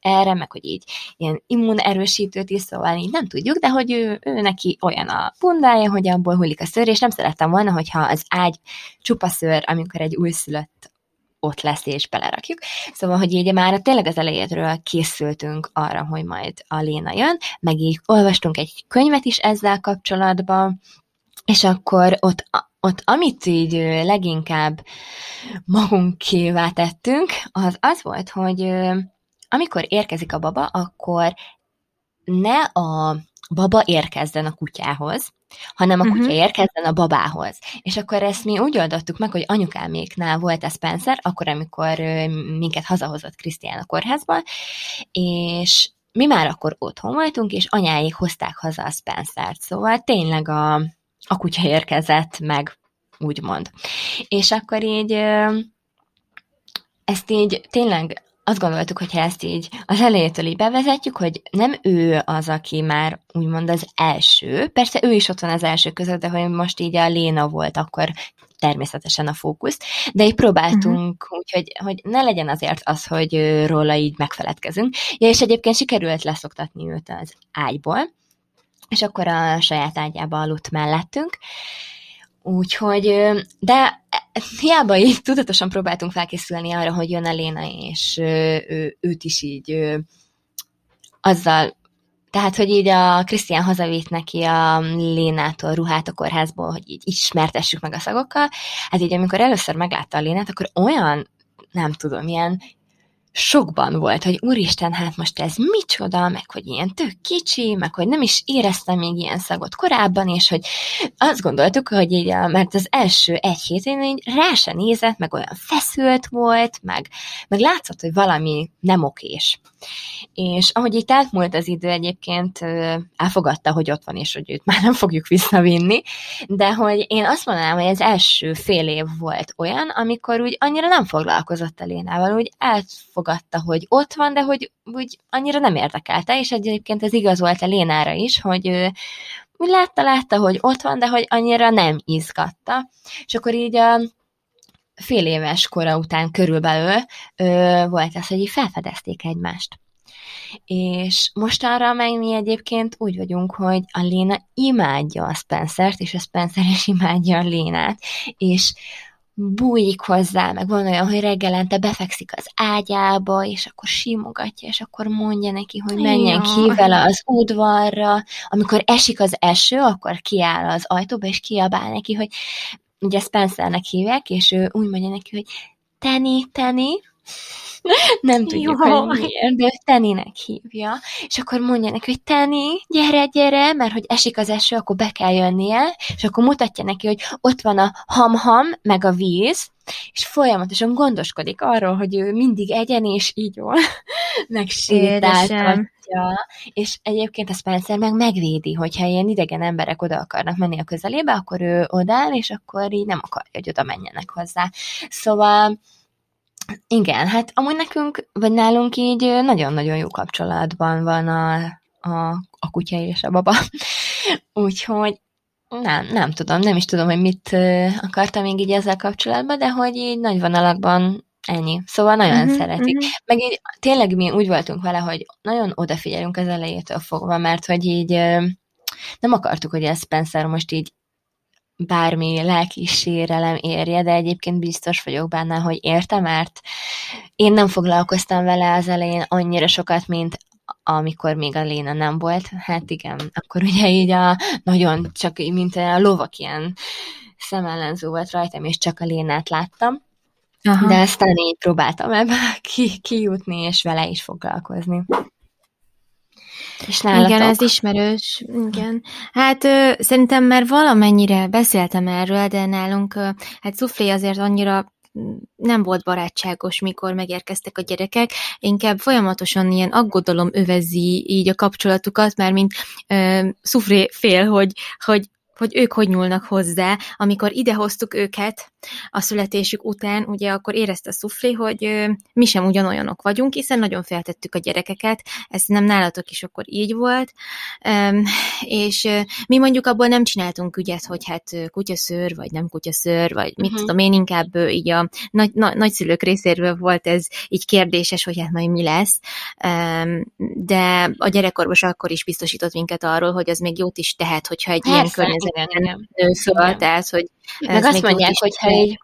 [SPEAKER 1] erre, meg hogy így ilyen immunerősítőt is, szóval így nem tudjuk, de hogy ő, ő neki olyan a bundája, hogy abból hullik a szőr, és nem szerettem volna, hogyha az ágy csupa szőr, amikor egy újszülött ott lesz és belerakjuk. Szóval, hogy így már tényleg az elejétről készültünk arra, hogy majd a Léna jön, meg így olvastunk egy könyvet is ezzel kapcsolatban, és akkor ott, ott amit így leginkább magunkévá tettünk, az az volt, hogy amikor érkezik a baba, akkor ne a baba érkezzen a kutyához, hanem a kutya uh-huh. érkezzen a babához. És akkor ezt mi úgy oldottuk meg, hogy anyukáméknál volt a Spencer, akkor, amikor minket hazahozott Krisztián a kórházba, és mi már akkor otthon voltunk, és anyáik hozták haza a Spencer-t, szóval tényleg a, a kutya érkezett meg, úgymond. És akkor így ezt így tényleg azt gondoltuk, hogy ezt így az elejétől így bevezetjük, hogy nem ő az, aki már úgymond az első, persze ő is ott van az első között, de hogy most így a Léna volt akkor természetesen a fókusz, de így próbáltunk, uh-huh. úgyhogy hogy ne legyen azért az, hogy róla így megfeledkezünk. Ja, és egyébként sikerült leszoktatni őt az ágyból, és akkor a saját ágyába aludt mellettünk, Úgyhogy, de hiába így tudatosan próbáltunk felkészülni arra, hogy jön a Léna, és ő, őt is így azzal, tehát, hogy így a Krisztián hazavitt neki a Lénától ruhát a kórházból, hogy így ismertessük meg a szagokkal. Hát így amikor először meglátta a Lénát, akkor olyan, nem tudom, ilyen sokban volt, hogy úristen, hát most ez micsoda, meg hogy ilyen tök kicsi, meg hogy nem is éreztem még ilyen szagot korábban, és hogy azt gondoltuk, hogy így, a, mert az első egy hétén így rá se nézett, meg olyan feszült volt, meg, meg látszott, hogy valami nem okés. És ahogy itt átmúlt az idő, egyébként elfogadta, hogy ott van, és hogy őt már nem fogjuk visszavinni, de hogy én azt mondanám, hogy az első fél év volt olyan, amikor úgy annyira nem foglalkozott a Lénával, úgy elfogadta, hogy ott van, de hogy úgy annyira nem érdekelte, és egyébként ez igaz volt a Lénára is, hogy ő úgy látta-látta, hogy ott van, de hogy annyira nem izgatta. És akkor így a fél éves kora után körülbelül ö, volt az, hogy így felfedezték egymást. És mostanra meg mi egyébként úgy vagyunk, hogy a Léna imádja a Spencert, és a Spencer is imádja a Lénát, és bújik hozzá, meg van olyan, hogy reggelente befekszik az ágyába, és akkor simogatja, és akkor mondja neki, hogy menjen ki vele az udvarra. Amikor esik az eső, akkor kiáll az ajtóba, és kiabál neki, hogy ugye Spencernek hívják, és ő úgy mondja neki, hogy Tenny, Tenny, nem tudjuk, Jó. hogy miért, de Teninek hívja, és akkor mondja neki, hogy Teni, gyere, gyere, mert hogy esik az eső, akkor be kell jönnie, és akkor mutatja neki, hogy ott van a ham-ham, meg a víz, és folyamatosan gondoskodik arról, hogy ő mindig egyen és így jól megsétáltatja. És egyébként a Spencer meg megvédi, hogyha ilyen idegen emberek oda akarnak menni a közelébe, akkor ő odáll, és akkor így nem akarja, hogy oda menjenek hozzá. Szóval igen, hát amúgy nekünk, vagy nálunk így nagyon-nagyon jó kapcsolatban van a, a, a kutya és a baba. Úgyhogy nem, nem tudom, nem is tudom, hogy mit akartam még így ezzel kapcsolatban, de hogy így nagy vonalakban ennyi. Szóval nagyon uh-huh, szeretik. Uh-huh. Meg így tényleg mi úgy voltunk vele, hogy nagyon odafigyelünk az elejétől fogva, mert hogy így nem akartuk, hogy a Spencer most így bármi lelki sérelem érje, de egyébként biztos vagyok benne, hogy érte, mert én nem foglalkoztam vele az elején annyira sokat, mint amikor még a Léna nem volt. Hát igen, akkor ugye így a nagyon csak mint a lovak ilyen szemellenző volt rajtam, és csak a Lénát láttam. Aha. De aztán így próbáltam ebbe ki, kijutni, és vele is foglalkozni.
[SPEAKER 2] És nálatok? Igen, ez ismerős. Igen. Hát ö, szerintem már valamennyire beszéltem erről, de nálunk, ö, hát Szuflé azért annyira nem volt barátságos, mikor megérkeztek a gyerekek, inkább folyamatosan ilyen aggodalom övezi így a kapcsolatukat, mert mint uh, Szufré fél, hogy, hogy hogy ők hogy nyúlnak hozzá, amikor idehoztuk őket a születésük után, ugye akkor érezte a szuflé, hogy mi sem ugyanolyanok vagyunk, hiszen nagyon feltettük a gyerekeket, ez nem nálatok is akkor így volt, és mi mondjuk abból nem csináltunk ügyet, hogy hát kutyaszőr, vagy nem kutyaszőr, vagy mit uh-huh. tudom én, inkább így a nagy, na, nagyszülők részéről volt ez így kérdéses, hogy hát majd mi lesz, de a gyerekorvos akkor is biztosított minket arról, hogy az még jót is tehet, hogyha egy Persze, ilyen környezetben nő föl, tehát, hogy
[SPEAKER 1] meg azt mondják, hogy ha így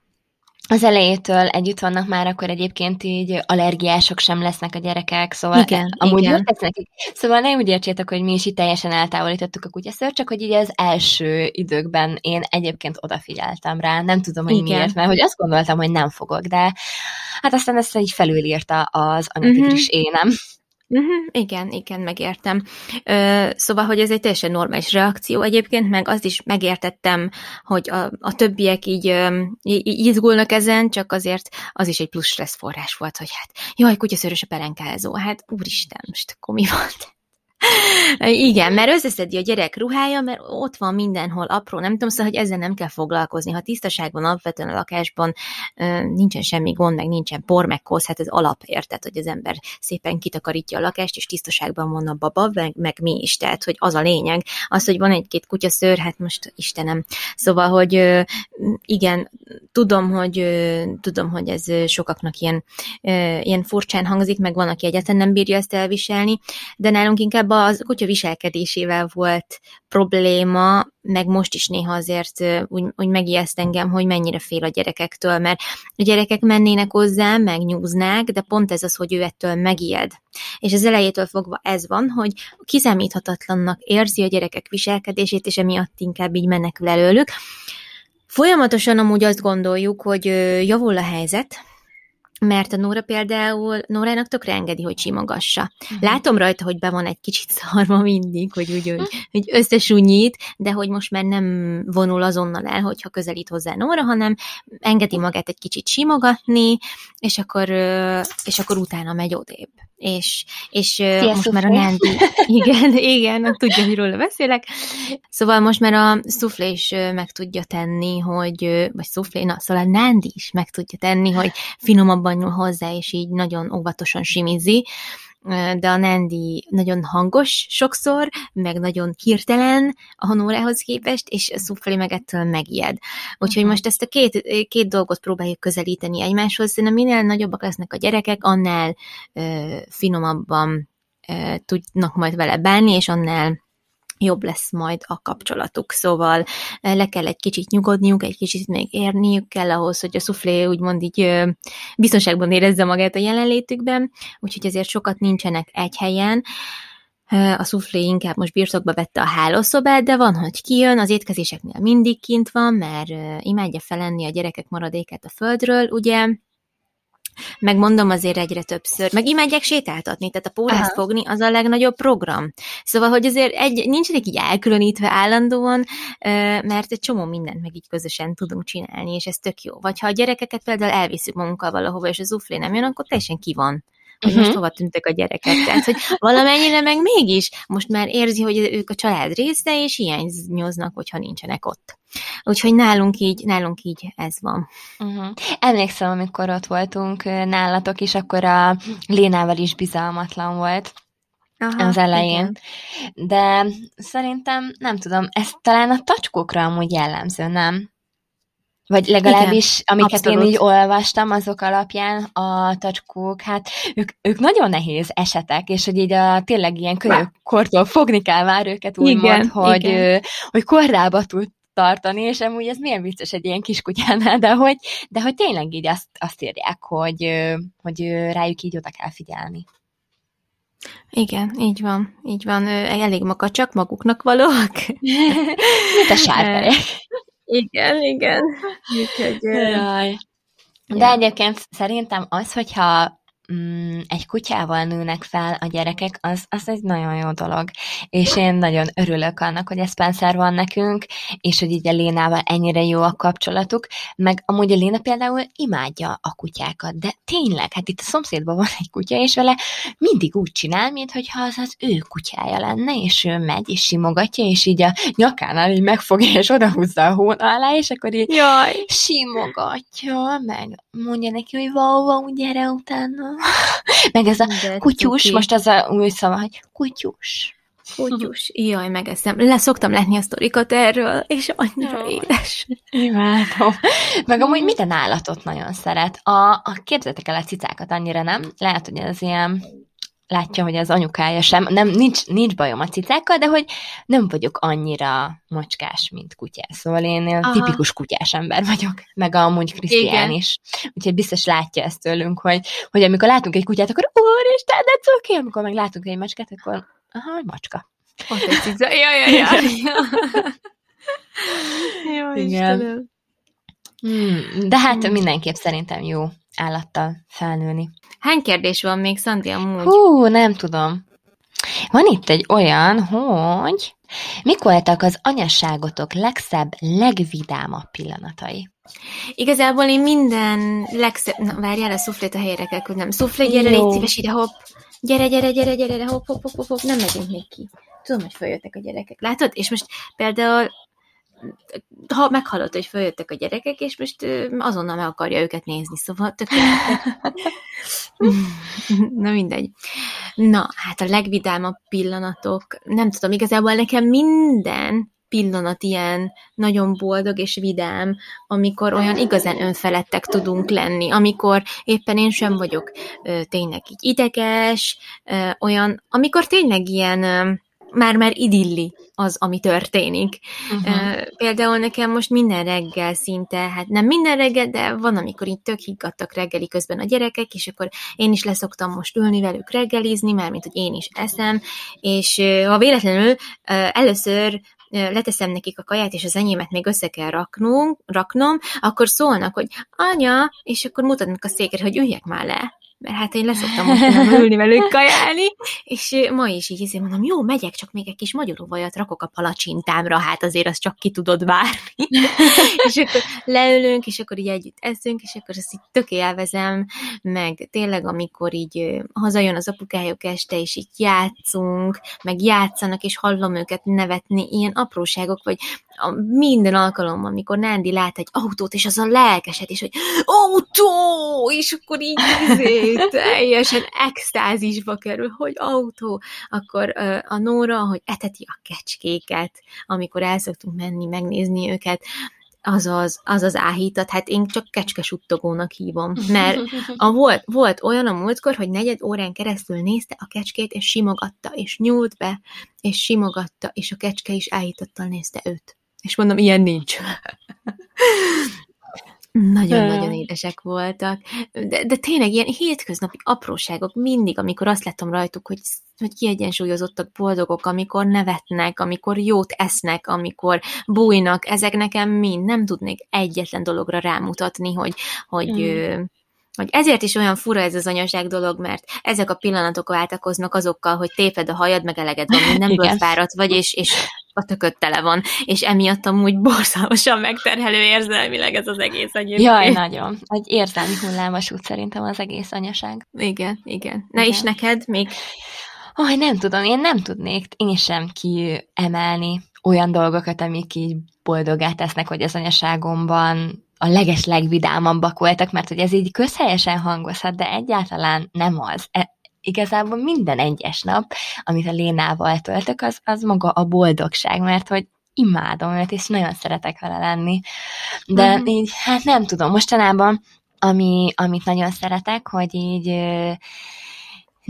[SPEAKER 1] az elejétől együtt vannak már, akkor egyébként így allergiások sem lesznek a gyerekek, szóval igen, amúgy igen. lesz nekik. Szóval ne úgy értsétek, hogy mi is itt teljesen eltávolítottuk a kutyaszört, csak hogy így az első időkben én egyébként odafigyeltem rá, nem tudom, hogy igen. miért, mert hogy azt gondoltam, hogy nem fogok, de hát aztán ezt így felülírta az anyatigris uh-huh. énem.
[SPEAKER 2] Uh-huh, igen, igen, megértem. Ö, szóval, hogy ez egy teljesen normális reakció egyébként, meg azt is megértettem, hogy a, a többiek így, így, így izgulnak ezen, csak azért az is egy plusz stressz forrás volt, hogy hát, jaj, kutyaszörös a pelenkázó, hát úristen, most akkor mi volt? Igen, mert összeszedi a gyerek ruhája, mert ott van mindenhol apró, nem tudom, szóval, hogy ezzel nem kell foglalkozni. Ha tisztaságban alapvetően a lakásban nincsen semmi gond, meg nincsen por, meg kosz, hát ez alap, érted, hogy az ember szépen kitakarítja a lakást, és tisztaságban van a baba, meg, meg mi is, tehát, hogy az a lényeg. Az, hogy van egy-két kutyaszőr, hát most Istenem. Szóval, hogy igen, tudom, hogy tudom, hogy ez sokaknak ilyen, ilyen furcsán hangzik, meg van, aki egyáltalán nem bírja ezt elviselni, de nálunk inkább inkább a kutya viselkedésével volt probléma, meg most is néha azért úgy, úgy megijeszt engem, hogy mennyire fél a gyerekektől, mert a gyerekek mennének hozzá, megnyúznák, de pont ez az, hogy ő ettől megijed. És az elejétől fogva ez van, hogy kiszámíthatatlannak érzi a gyerekek viselkedését, és emiatt inkább így menekül előlük. Folyamatosan amúgy azt gondoljuk, hogy javul a helyzet, mert a Nóra például, Nórának tökre engedi, hogy simogassa. Uh-huh. Látom rajta, hogy be van egy kicsit szarma mindig, hogy úgy, hogy, hogy összesúnyít, de hogy most már nem vonul azonnal el, hogyha közelít hozzá Nóra, hanem engedi magát egy kicsit simogatni, és akkor, és akkor utána megy odébb és, és Sziasztok most már a Nandi, igen, igen, tudja, miről beszélek. Szóval most már a szuflé is meg tudja tenni, hogy, vagy szuflé, na, szóval a Nandi is meg tudja tenni, hogy finomabban nyúl hozzá, és így nagyon óvatosan simizi, de a Nandi nagyon hangos sokszor, meg nagyon hirtelen a Honórához képest, és Szufali meg ettől megijed. Úgyhogy uh-huh. most ezt a két, két dolgot próbáljuk közelíteni egymáshoz, szerintem minél nagyobbak lesznek a gyerekek, annál ö, finomabban ö, tudnak majd vele bánni, és annál jobb lesz majd a kapcsolatuk. Szóval eh, le kell egy kicsit nyugodniuk, egy kicsit még érniük kell ahhoz, hogy a szuflé úgymond így biztonságban érezze magát a jelenlétükben, úgyhogy ezért sokat nincsenek egy helyen. Eh, a szuflé inkább most birtokba vette a hálószobát, de van, hogy kijön, az étkezéseknél mindig kint van, mert eh, imádja felenni a gyerekek maradékát a földről, ugye, meg mondom azért egyre többször, meg imádják sétáltatni, tehát a pórázt fogni az a legnagyobb program. Szóval, hogy azért egy, nincsenek így elkülönítve állandóan, mert egy csomó mindent meg így közösen tudunk csinálni, és ez tök jó. Vagy ha a gyerekeket például elviszük magunkkal valahova, és az uflé nem jön, akkor teljesen ki van hogy uh-huh. most hova tűntek a gyerekek. Tehát, hogy valamennyire meg mégis most már érzi, hogy ők a család része, és hiányoznak, hogyha nincsenek ott. Úgyhogy nálunk így, nálunk így ez van.
[SPEAKER 1] Uh-huh. Emlékszem, amikor ott voltunk nálatok is, akkor a Lénával is bizalmatlan volt. Aha, az elején. Igen. De szerintem, nem tudom, ez talán a tacskókra amúgy jellemző, nem? Vagy legalábbis, Igen, amiket abszolút. én így olvastam, azok alapján a tacskók, hát ők, ők nagyon nehéz esetek, és hogy így a tényleg ilyen kortól fogni kell már őket úgymond, hogy, igen. hogy korrába tud tartani, és amúgy ez milyen vicces egy ilyen kiskutyánál, de hogy, de hogy tényleg így azt, azt írják, hogy, hogy rájuk így oda kell figyelni.
[SPEAKER 2] Igen, így van, így van. Elég makacsak, maguknak valóak.
[SPEAKER 1] Mint a sárkányok.
[SPEAKER 2] Igen, igen. Úgyhogy,
[SPEAKER 1] Jaj. De ja. egyébként szerintem az, hogyha mm, egy kutyával nőnek fel a gyerekek, az, az egy nagyon jó dolog. És én nagyon örülök annak, hogy ez Spencer van nekünk, és hogy így a Lénával ennyire jó a kapcsolatuk, meg amúgy a Léna például imádja a kutyákat, de tényleg, hát itt a szomszédban van egy kutya, és vele mindig úgy csinál, mintha az az ő kutyája lenne, és ő megy, és simogatja, és így a nyakánál így megfogja, és odahúzza a hóna alá, és akkor így
[SPEAKER 2] Jaj.
[SPEAKER 1] simogatja, meg mondja neki, hogy wow, wow, gyere utána. meg ez a
[SPEAKER 2] De
[SPEAKER 1] kutyus,
[SPEAKER 2] cuki.
[SPEAKER 1] most az a új szava, hogy kutyus.
[SPEAKER 2] Kutyus. Jaj, megeszem. Le szoktam látni a sztorikat erről, és annyira
[SPEAKER 1] Jaj.
[SPEAKER 2] édes.
[SPEAKER 1] Imádom. Meg amúgy minden állatot nagyon szeret. A, a képzeljétek el a cicákat annyira nem. Lehet, hogy ez ilyen látja, hogy az anyukája sem. Nem, nincs, nincs bajom a cicákkal, de hogy nem vagyok annyira macskás, mint kutyás. Szóval én
[SPEAKER 2] Aha.
[SPEAKER 1] tipikus kutyás ember vagyok. Meg amúgy Krisztián is. Úgyhogy biztos látja ezt tőlünk, hogy, hogy amikor látunk egy kutyát, akkor úristen, de cuki! Amikor meg látunk egy macskát, akkor aha, macska.
[SPEAKER 2] Ott egy cica. Jaj, jaj, jaj. Jaj,
[SPEAKER 1] Igen.
[SPEAKER 2] Istenem.
[SPEAKER 1] Hmm, de hát
[SPEAKER 2] Hmm.
[SPEAKER 1] mindenképp szerintem jó állattal felnőni.
[SPEAKER 2] Hány kérdés van még, Szandi, amúgy?
[SPEAKER 1] Hú, nem tudom. Van itt egy olyan, hogy mik voltak az anyasságotok legszebb, legvidámabb pillanatai?
[SPEAKER 2] Igazából én minden legszebb... Na, várjál, a szuflét a helyére kell küldnem. Szuflé, gyere,
[SPEAKER 1] Jó.
[SPEAKER 2] légy szíves ide, hopp. Gyere, gyere, gyere, gyere, hopp, hopp, hopp, hopp, hopp. Nem megyünk még ki. Tudom, hogy följöttek a gyerekek. Látod? És most például ha meghallott, hogy följöttek a gyerekek, és most azonnal meg akarja őket nézni, szóval tökéletes. Na mindegy. Na, hát a legvidámabb pillanatok, nem tudom, igazából nekem minden pillanat ilyen nagyon boldog és vidám, amikor olyan igazán önfeledtek tudunk lenni, amikor éppen én sem vagyok ö, tényleg így ideges, ö, olyan, amikor tényleg ilyen ö, már-már idilli az, ami történik.
[SPEAKER 1] Uh-huh.
[SPEAKER 2] Uh, például nekem most minden reggel szinte, hát nem minden reggel, de van, amikor így tök higgadtak reggeli közben a gyerekek, és akkor én is leszoktam most ülni velük reggelizni, mármint, hogy én is eszem, és ha véletlenül először leteszem nekik a kaját, és az enyémet még össze kell raknunk, raknom, akkor szólnak, hogy anya, és akkor mutatnak a székre, hogy üljek már le mert hát én leszoktam mostanában ülni velük kajálni, és ma is így ezért mondom, jó, megyek, csak még egy kis magyaróvajat rakok a palacsintámra, hát azért azt csak ki tudod várni. és akkor leülünk, és akkor így együtt eszünk, és akkor azt így tök élvezem, meg tényleg, amikor így hazajön az apukájuk este, és így játszunk, meg játszanak, és hallom őket nevetni, ilyen apróságok, vagy a minden alkalommal, amikor Nándi lát egy autót, és az a lelkeset, és hogy autó, és akkor így izé, teljesen extázisba kerül, hogy autó, akkor a Nóra, hogy eteti a kecskéket, amikor el szoktunk menni, megnézni őket, az az, az, az áhítat, hát én csak kecskesuttogónak hívom, mert a volt, volt olyan a múltkor, hogy negyed órán keresztül nézte a kecskét, és simogatta, és nyúlt be, és simogatta, és a kecske is áhítattal nézte őt. És mondom, ilyen nincs. Nagyon-nagyon édesek voltak. De, de tényleg ilyen hétköznapi apróságok mindig, amikor azt látom rajtuk, hogy, hogy kiegyensúlyozottak, boldogok, amikor nevetnek, amikor jót esznek, amikor bújnak, ezek nekem mind nem tudnék egyetlen dologra rámutatni, hogy, hogy,
[SPEAKER 1] Mm.
[SPEAKER 2] hogy ezért is olyan fura ez az anyaság dolog, mert ezek a pillanatok váltakoznak azokkal, hogy téped a hajad, meg eleged van mindenből, fáradt vagy, és, és a tököd tele van, és emiatt amúgy borzalmasan megterhelő érzelmileg ez az egész egyébként.
[SPEAKER 1] Jaj, nagyon. Egy érzelmi hullámos út szerintem az egész anyaság.
[SPEAKER 2] Igen, igen. Na
[SPEAKER 1] Igen.
[SPEAKER 2] és neked még?
[SPEAKER 1] Aj, nem tudom, én nem tudnék én sem kiemelni olyan dolgokat, amik így boldogát tesznek, hogy az anyaságomban a leges legvidámabbak voltak, mert hogy ez így közhelyesen hangozhat, de egyáltalán nem az. E- igazából minden egyes nap, amit a Lénával töltök, az, az maga a boldogság, mert hogy imádom őt, és nagyon szeretek vele lenni. De
[SPEAKER 2] Mhm.
[SPEAKER 1] így, hát nem tudom, mostanában, ami, amit nagyon szeretek, hogy így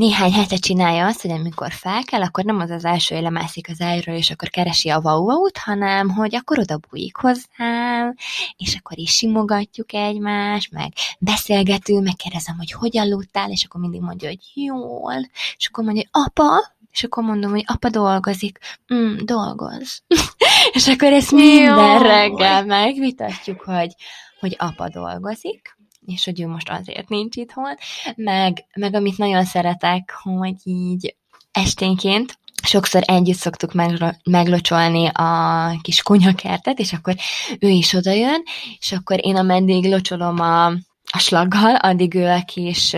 [SPEAKER 1] néhány hete csinálja azt, hogy amikor fel kell, akkor nem az az első, lemászik az ágyról, és akkor keresi a wow hanem hogy akkor oda bújik hozzám, és akkor is simogatjuk egymást, meg beszélgetünk, megkérdezem, hogy hogy aludtál, és akkor mindig mondja, hogy jól, és akkor mondja, hogy apa, és akkor mondom, hogy apa dolgozik, mm, dolgoz. és akkor ezt minden
[SPEAKER 2] Jaj.
[SPEAKER 1] reggel megvitatjuk, hogy, hogy apa dolgozik, és hogy ő most azért nincs itthon, meg, meg amit nagyon szeretek, hogy így esténként sokszor együtt szoktuk meglocsolni a kis kunyakertet, és akkor ő is odajön, és akkor én ameddig locsolom a, a slaggal, addig ő a kis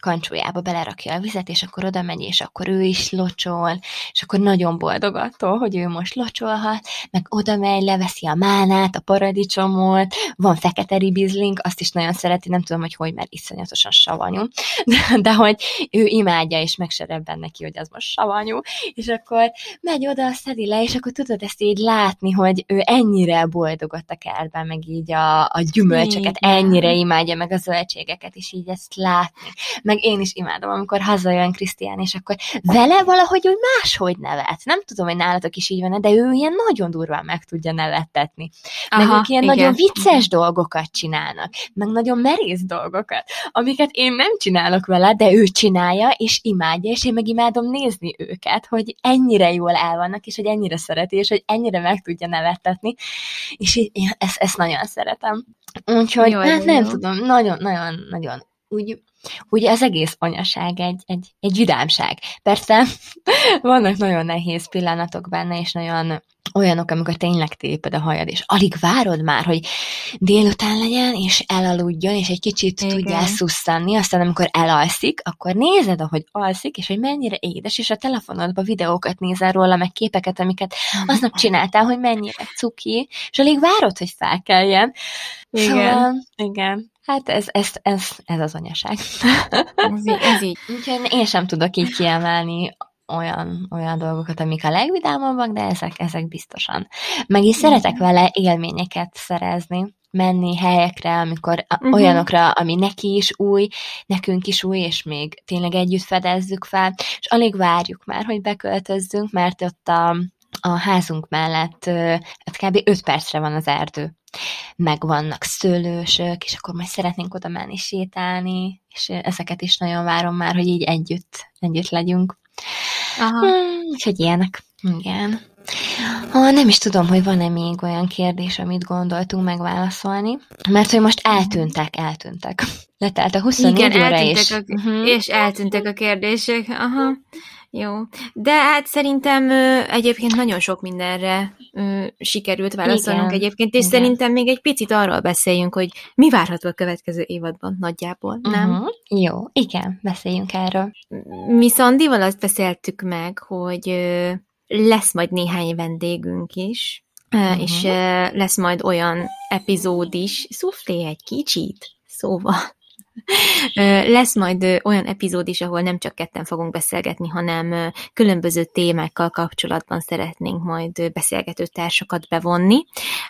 [SPEAKER 1] kancsójába belerakja a vizet, és akkor oda megy, és akkor ő is locsol, és akkor nagyon boldog attól, hogy ő most locsolhat, meg oda megy, leveszi a mánát, a paradicsomot, van fekete ribizling, azt is nagyon szereti, nem tudom, hogy hogy, mert iszonyatosan savanyú, de, de hogy ő imádja, és megserebben neki, hogy az most savanyú, és akkor megy oda, szedi le, és akkor tudod ezt így látni, hogy ő ennyire boldog ott a kertben, meg így a, a gyümölcsöket, Igen. ennyire imádja, meg a zöldségeket, és így ezt látni meg én is imádom, amikor hazajön Krisztián, és akkor vele valahogy úgy máshogy nevet. Nem tudom, hogy nálatok is így van, de ő ilyen nagyon durván meg tudja nevettetni. Meg Aha, ők ilyen igen. nagyon vicces dolgokat csinálnak, meg nagyon merész dolgokat, amiket én nem csinálok vele, de ő csinálja, és imádja, és én meg imádom nézni őket, hogy ennyire jól el vannak, és hogy ennyire szereti, és hogy ennyire meg tudja nevettetni, és én ezt, ezt nagyon szeretem. Úgyhogy jó, hát nem jó. tudom, nagyon-nagyon-nagyon úgy úgy az egész anyaság egy, egy, egy vidámság. Persze vannak nagyon nehéz pillanatok benne, és nagyon olyanok, amikor tényleg téped a hajad, és alig várod már, hogy délután legyen, és elaludjon, és egy kicsit Igen. tudjál szusszanni, aztán amikor elalszik, akkor nézed, ahogy alszik, és hogy mennyire édes, és a telefonodban videókat nézel róla, meg képeket, amiket aznap csináltál, hogy mennyire cuki, és alig várod, hogy felkeljen. Igen. Szóval, igen. Hát ez, ez, ez, ez az anyaság.
[SPEAKER 2] Ez, ez így.
[SPEAKER 1] Úgyhogy én sem tudok így kiemelni olyan, olyan dolgokat, amik a legvidámabbak, de ezek, ezek biztosan. Meg is szeretek vele élményeket szerezni, menni helyekre, amikor uh-huh. olyanokra, ami neki is új, nekünk is új, és még tényleg együtt fedezzük fel, és alig várjuk már, hogy beköltözzünk, mert ott a, a házunk mellett hát kb. 5 percre van az erdő meg vannak szőlősök, és akkor majd szeretnénk oda menni sétálni, és ezeket is nagyon várom már, hogy így együtt, együtt legyünk. Aha. Hmm, úgyhogy ilyenek. Igen. Ha nem is tudom, hogy van-e még olyan kérdés, amit gondoltunk megválaszolni, mert hogy most eltűntek, eltűntek. Letelt a 24 Igen, óra és...
[SPEAKER 2] A, uh-huh. és eltűntek a kérdések. Aha. Jó, de hát szerintem ö, egyébként nagyon sok mindenre ö, sikerült válaszolnunk Igen. egyébként, és Igen. szerintem még egy picit arról beszéljünk, hogy mi várható a következő évadban nagyjából, nem? Uh-huh.
[SPEAKER 1] Jó, igen, beszéljünk erről.
[SPEAKER 2] Mi Szandival azt beszéltük meg, hogy ö, lesz majd néhány vendégünk is, uh-huh. és ö, lesz majd olyan epizód is, szuflé egy kicsit, szóval lesz majd olyan epizód is, ahol nem csak ketten fogunk beszélgetni, hanem különböző témákkal kapcsolatban szeretnénk majd beszélgető társakat bevonni.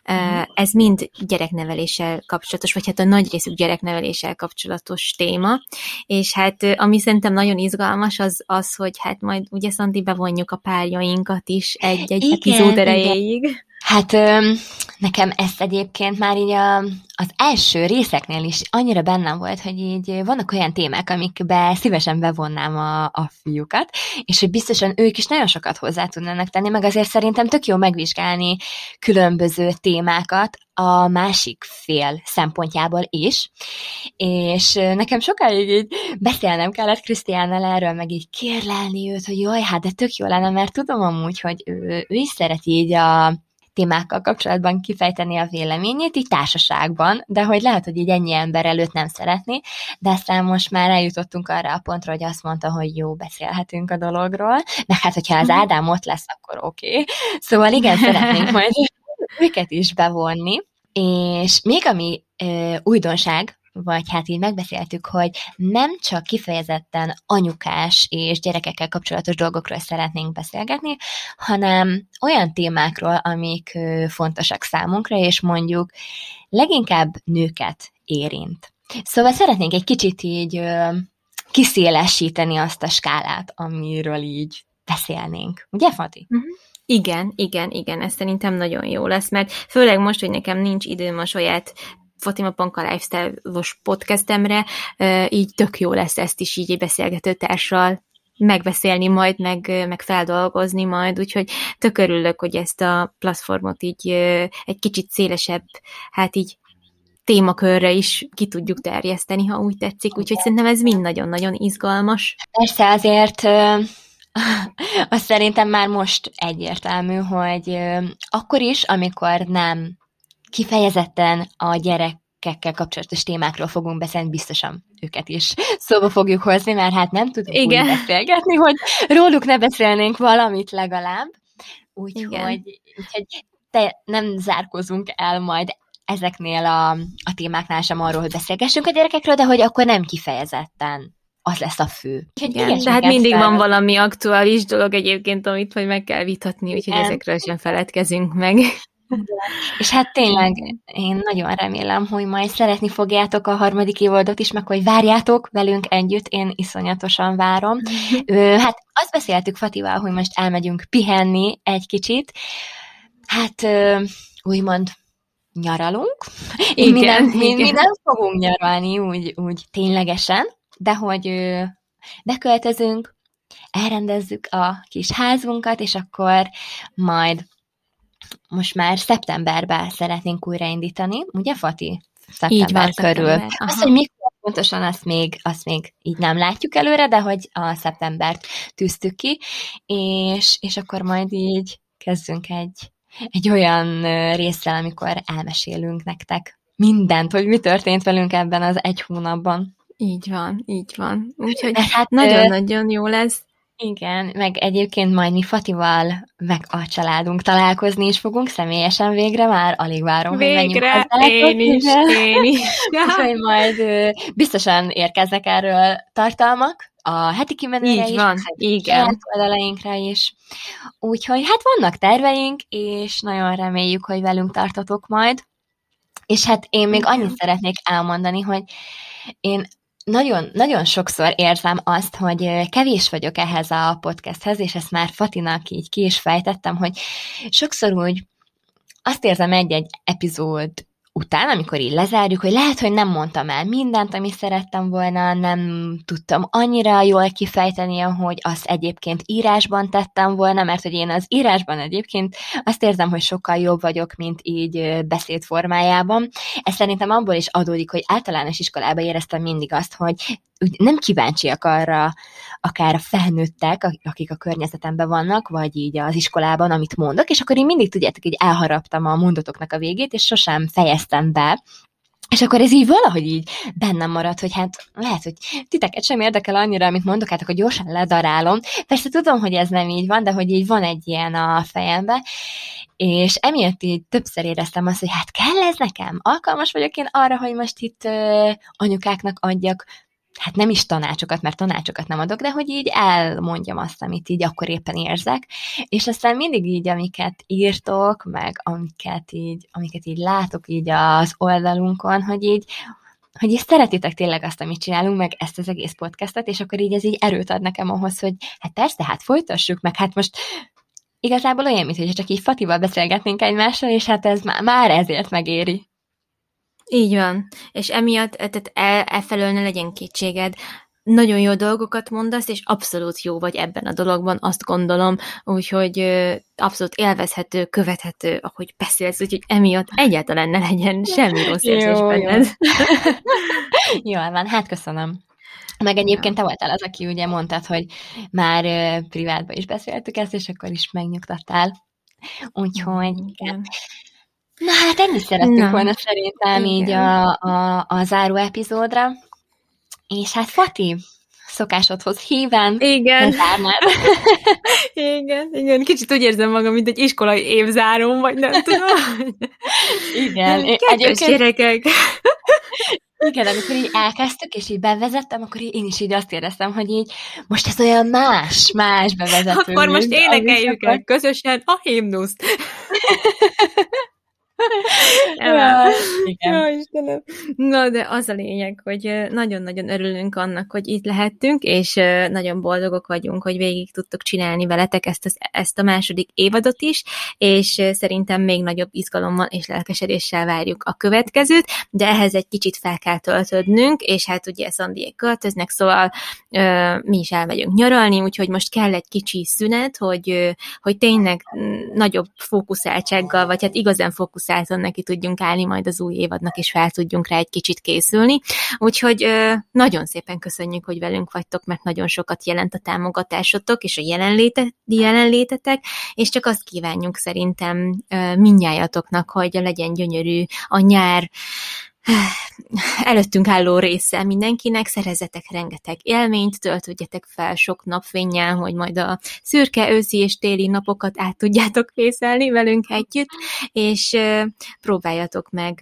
[SPEAKER 2] Mhm. Ez mind gyerekneveléssel kapcsolatos, vagy hát a nagy részük gyerekneveléssel kapcsolatos téma, és hát ami szerintem nagyon izgalmas az az, hogy hát majd ugye Szanti bevonjuk a párjainkat is egy-egy epizód erejéig. Igen.
[SPEAKER 1] Hát nekem ezt egyébként már így a, az első részeknél is annyira bennem volt, hogy így vannak olyan témák, amikbe szívesen bevonnám a, a fiúkat, és hogy biztosan ők is nagyon sokat hozzá tudnának tenni, meg azért szerintem tök jó megvizsgálni különböző témákat a másik fél szempontjából is, és nekem sokáig így beszélnem kellett Krisztiánnal erről, meg így kérlelni őt, hogy jaj, hát de tök jó lenne, mert tudom amúgy, hogy ő, ő is szereti így a témákkal kapcsolatban kifejteni a véleményét, így társaságban, de hogy lehet, hogy így ennyi ember előtt nem szeretné, de aztán most már eljutottunk arra a pontra, hogy azt mondta, hogy jó, beszélhetünk a dologról, meg hát, hogyha az mhm. Ádám ott lesz, akkor oké. Okay. Szóval igen, szeretnénk majd őket is bevonni, és még ami ö, újdonság, vagy hát így megbeszéltük, hogy nem csak kifejezetten anyukás és gyerekekkel kapcsolatos dolgokról szeretnénk beszélgetni, hanem olyan témákról, amik fontosak számunkra, és mondjuk leginkább nőket érint. Szóval szeretnénk egy kicsit így kiszélesíteni azt a skálát, amiről így beszélnénk. Ugye, Fati? Uh-huh.
[SPEAKER 2] Igen, igen, igen, ez szerintem nagyon jó lesz, mert főleg most, hogy nekem nincs időm a saját Fatima Panka lifestyle-os podcastemre, így tök jó lesz ezt is így egy beszélgető társal megbeszélni majd, meg, meg feldolgozni majd, úgyhogy tök örülök, hogy ezt a platformot így egy kicsit szélesebb, hát így témakörre is ki tudjuk terjeszteni, ha úgy tetszik, úgyhogy szerintem ez mind nagyon-nagyon izgalmas.
[SPEAKER 1] Persze azért azt szerintem már most egyértelmű, hogy akkor is, amikor nem kifejezetten a gyerekekkel kapcsolatos témákról fogunk beszélni, biztosan őket is szóba fogjuk hozni, mert hát nem tudunk Igen. úgy beszélgetni, hogy róluk ne beszélnénk valamit legalább. Úgyhogy, úgyhogy te nem zárkozunk el majd ezeknél a, a témáknál sem arról, hogy beszélgessünk a gyerekekről, de hogy akkor nem kifejezetten az lesz a fő.
[SPEAKER 2] Úgyhogy Igen, de hát mindig fel... van valami aktuális dolog egyébként, amit majd meg kell vitatni, úgyhogy Igen. ezekről sem feledkezünk meg.
[SPEAKER 1] És hát tényleg én nagyon remélem, hogy majd szeretni fogjátok a harmadik évadot is, meg hogy várjátok velünk együtt, én iszonyatosan várom. hát azt beszéltük Fatival, hogy most elmegyünk pihenni egy kicsit. Hát úgymond nyaralunk. Igen, minden, igen. Mi, mi nem fogunk nyaralni úgy, úgy ténylegesen, de hogy beköltözünk, elrendezzük a kis házunkat, és akkor majd most már szeptemberben szeretnénk újraindítani, ugye Fati? Szeptember így van, körül. Szeptember. Azt, hogy mikor pontosan azt még, azt még így nem látjuk előre, de hogy a szeptembert tűztük ki, és, és akkor majd így kezdünk egy, egy olyan részre, amikor elmesélünk nektek mindent, hogy mi történt velünk ebben az egy hónapban.
[SPEAKER 2] Így van, így van. Úgyhogy hát, nagyon-nagyon jó lesz.
[SPEAKER 1] Igen, meg egyébként majd mi Fatival, meg a családunk találkozni is fogunk személyesen végre, már alig várom,
[SPEAKER 2] végre, hogy menjünk én is, én is.
[SPEAKER 1] Úgyhogy majd biztosan érkeznek erről tartalmak, a heti kimenőre
[SPEAKER 2] Így is, van, igen.
[SPEAKER 1] oldalainkra is. Úgyhogy hát vannak terveink, és nagyon reméljük, hogy velünk tartatok majd. És hát én még annyit szeretnék elmondani, hogy én nagyon, nagyon sokszor érzem azt, hogy kevés vagyok ehhez a podcasthez, és ezt már Fatinak így ki is fejtettem, hogy sokszor úgy azt érzem egy-egy epizód után, amikor így lezárjuk, hogy lehet, hogy nem mondtam el mindent, amit szerettem volna, nem tudtam annyira jól kifejteni, ahogy azt egyébként írásban tettem volna, mert hogy én az írásban egyébként azt érzem, hogy sokkal jobb vagyok, mint így beszéd formájában. Ez szerintem abból is adódik, hogy általános iskolában éreztem mindig azt, hogy nem kíváncsiak arra akár a felnőttek, akik a környezetemben vannak, vagy így az iskolában, amit mondok, és akkor én mindig, tudjátok, így elharaptam a mondatoknak a végét, és sosem fejeztem be, és akkor ez így valahogy így bennem maradt, hogy hát lehet, hogy titeket sem érdekel annyira, amit mondok, hát akkor gyorsan ledarálom. Persze tudom, hogy ez nem így van, de hogy így van egy ilyen a fejembe, és emiatt így többször éreztem azt, hogy hát kell ez nekem? Alkalmas vagyok én arra, hogy most itt ö, anyukáknak adjak hát nem is tanácsokat, mert tanácsokat nem adok, de hogy így elmondjam azt, amit így akkor éppen érzek, és aztán mindig így, amiket írtok, meg amiket így, amiket így látok így az oldalunkon, hogy így, hogy így szeretitek tényleg azt, amit csinálunk, meg ezt az egész podcastot, és akkor így ez így erőt ad nekem ahhoz, hogy hát persze, hát folytassuk, meg hát most igazából olyan, mintha csak így Fatival beszélgetnénk egymással, és hát ez már, már ezért megéri.
[SPEAKER 2] Így van. És emiatt, tehát e, e felől ne legyen kétséged, nagyon jó dolgokat mondasz, és abszolút jó vagy ebben a dologban, azt gondolom, úgyhogy abszolút élvezhető, követhető, ahogy beszélsz, úgyhogy emiatt egyáltalán ne legyen semmi rossz érzés jó, benned.
[SPEAKER 1] Jó. Jól van, hát köszönöm. Meg egyébként te voltál az, aki ugye mondtad, hogy már privátban is beszéltük ezt, és akkor is megnyugtattál. Úgyhogy igen. Na hát ennyit szerettük Na. volna szerintem Igen. így a, a, a záró epizódra. És hát Fati, szokásodhoz híven.
[SPEAKER 2] Igen. igen, igen. Kicsit úgy érzem magam, mint egy iskolai évzárom, vagy nem tudom.
[SPEAKER 1] igen.
[SPEAKER 2] Kedves Egyébként... gyerekek.
[SPEAKER 1] Igen, amikor így elkezdtük, és így bevezettem, akkor én is így azt éreztem, hogy így most ez olyan más, más bevezető.
[SPEAKER 2] Akkor most énekeljük el közösen a himnuszt. ja, igen. Ja, Istenem. Na, de az a lényeg, hogy nagyon-nagyon örülünk annak, hogy itt lehettünk, és nagyon boldogok vagyunk, hogy végig tudtok csinálni veletek ezt, az, ezt a második évadot is, és szerintem még nagyobb izgalommal és lelkesedéssel várjuk a következőt, de ehhez egy kicsit fel kell töltődnünk, és hát ugye Szandiék költöznek, szóval mi is elmegyünk nyaralni, úgyhogy most kell egy kicsi szünet, hogy, hogy tényleg nagyobb fókuszáltsággal, vagy hát igazán fókuszáltsággal tisztázon neki tudjunk állni majd az új évadnak, és fel tudjunk rá egy kicsit készülni. Úgyhogy nagyon szépen köszönjük, hogy velünk vagytok, mert nagyon sokat jelent a támogatásotok, és a jelenléte, jelenlétetek, és csak azt kívánjuk szerintem mindnyájatoknak, hogy legyen gyönyörű a nyár, előttünk álló része mindenkinek, szerezetek rengeteg élményt, töltődjetek fel sok napfényen, hogy majd a szürke őszi és téli napokat át tudjátok vészelni velünk együtt, és próbáljatok meg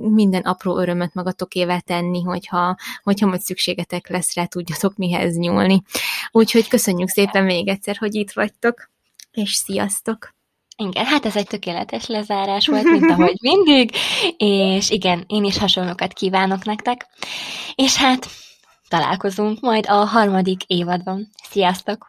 [SPEAKER 2] minden apró örömöt magatokével tenni, hogyha, hogyha majd szükségetek lesz rá, tudjatok mihez nyúlni. Úgyhogy köszönjük szépen még egyszer, hogy itt vagytok, és sziasztok!
[SPEAKER 1] Igen, hát ez egy tökéletes lezárás volt, mint ahogy mindig, és igen, én is hasonlókat kívánok nektek, és hát találkozunk majd a harmadik évadban. Sziasztok!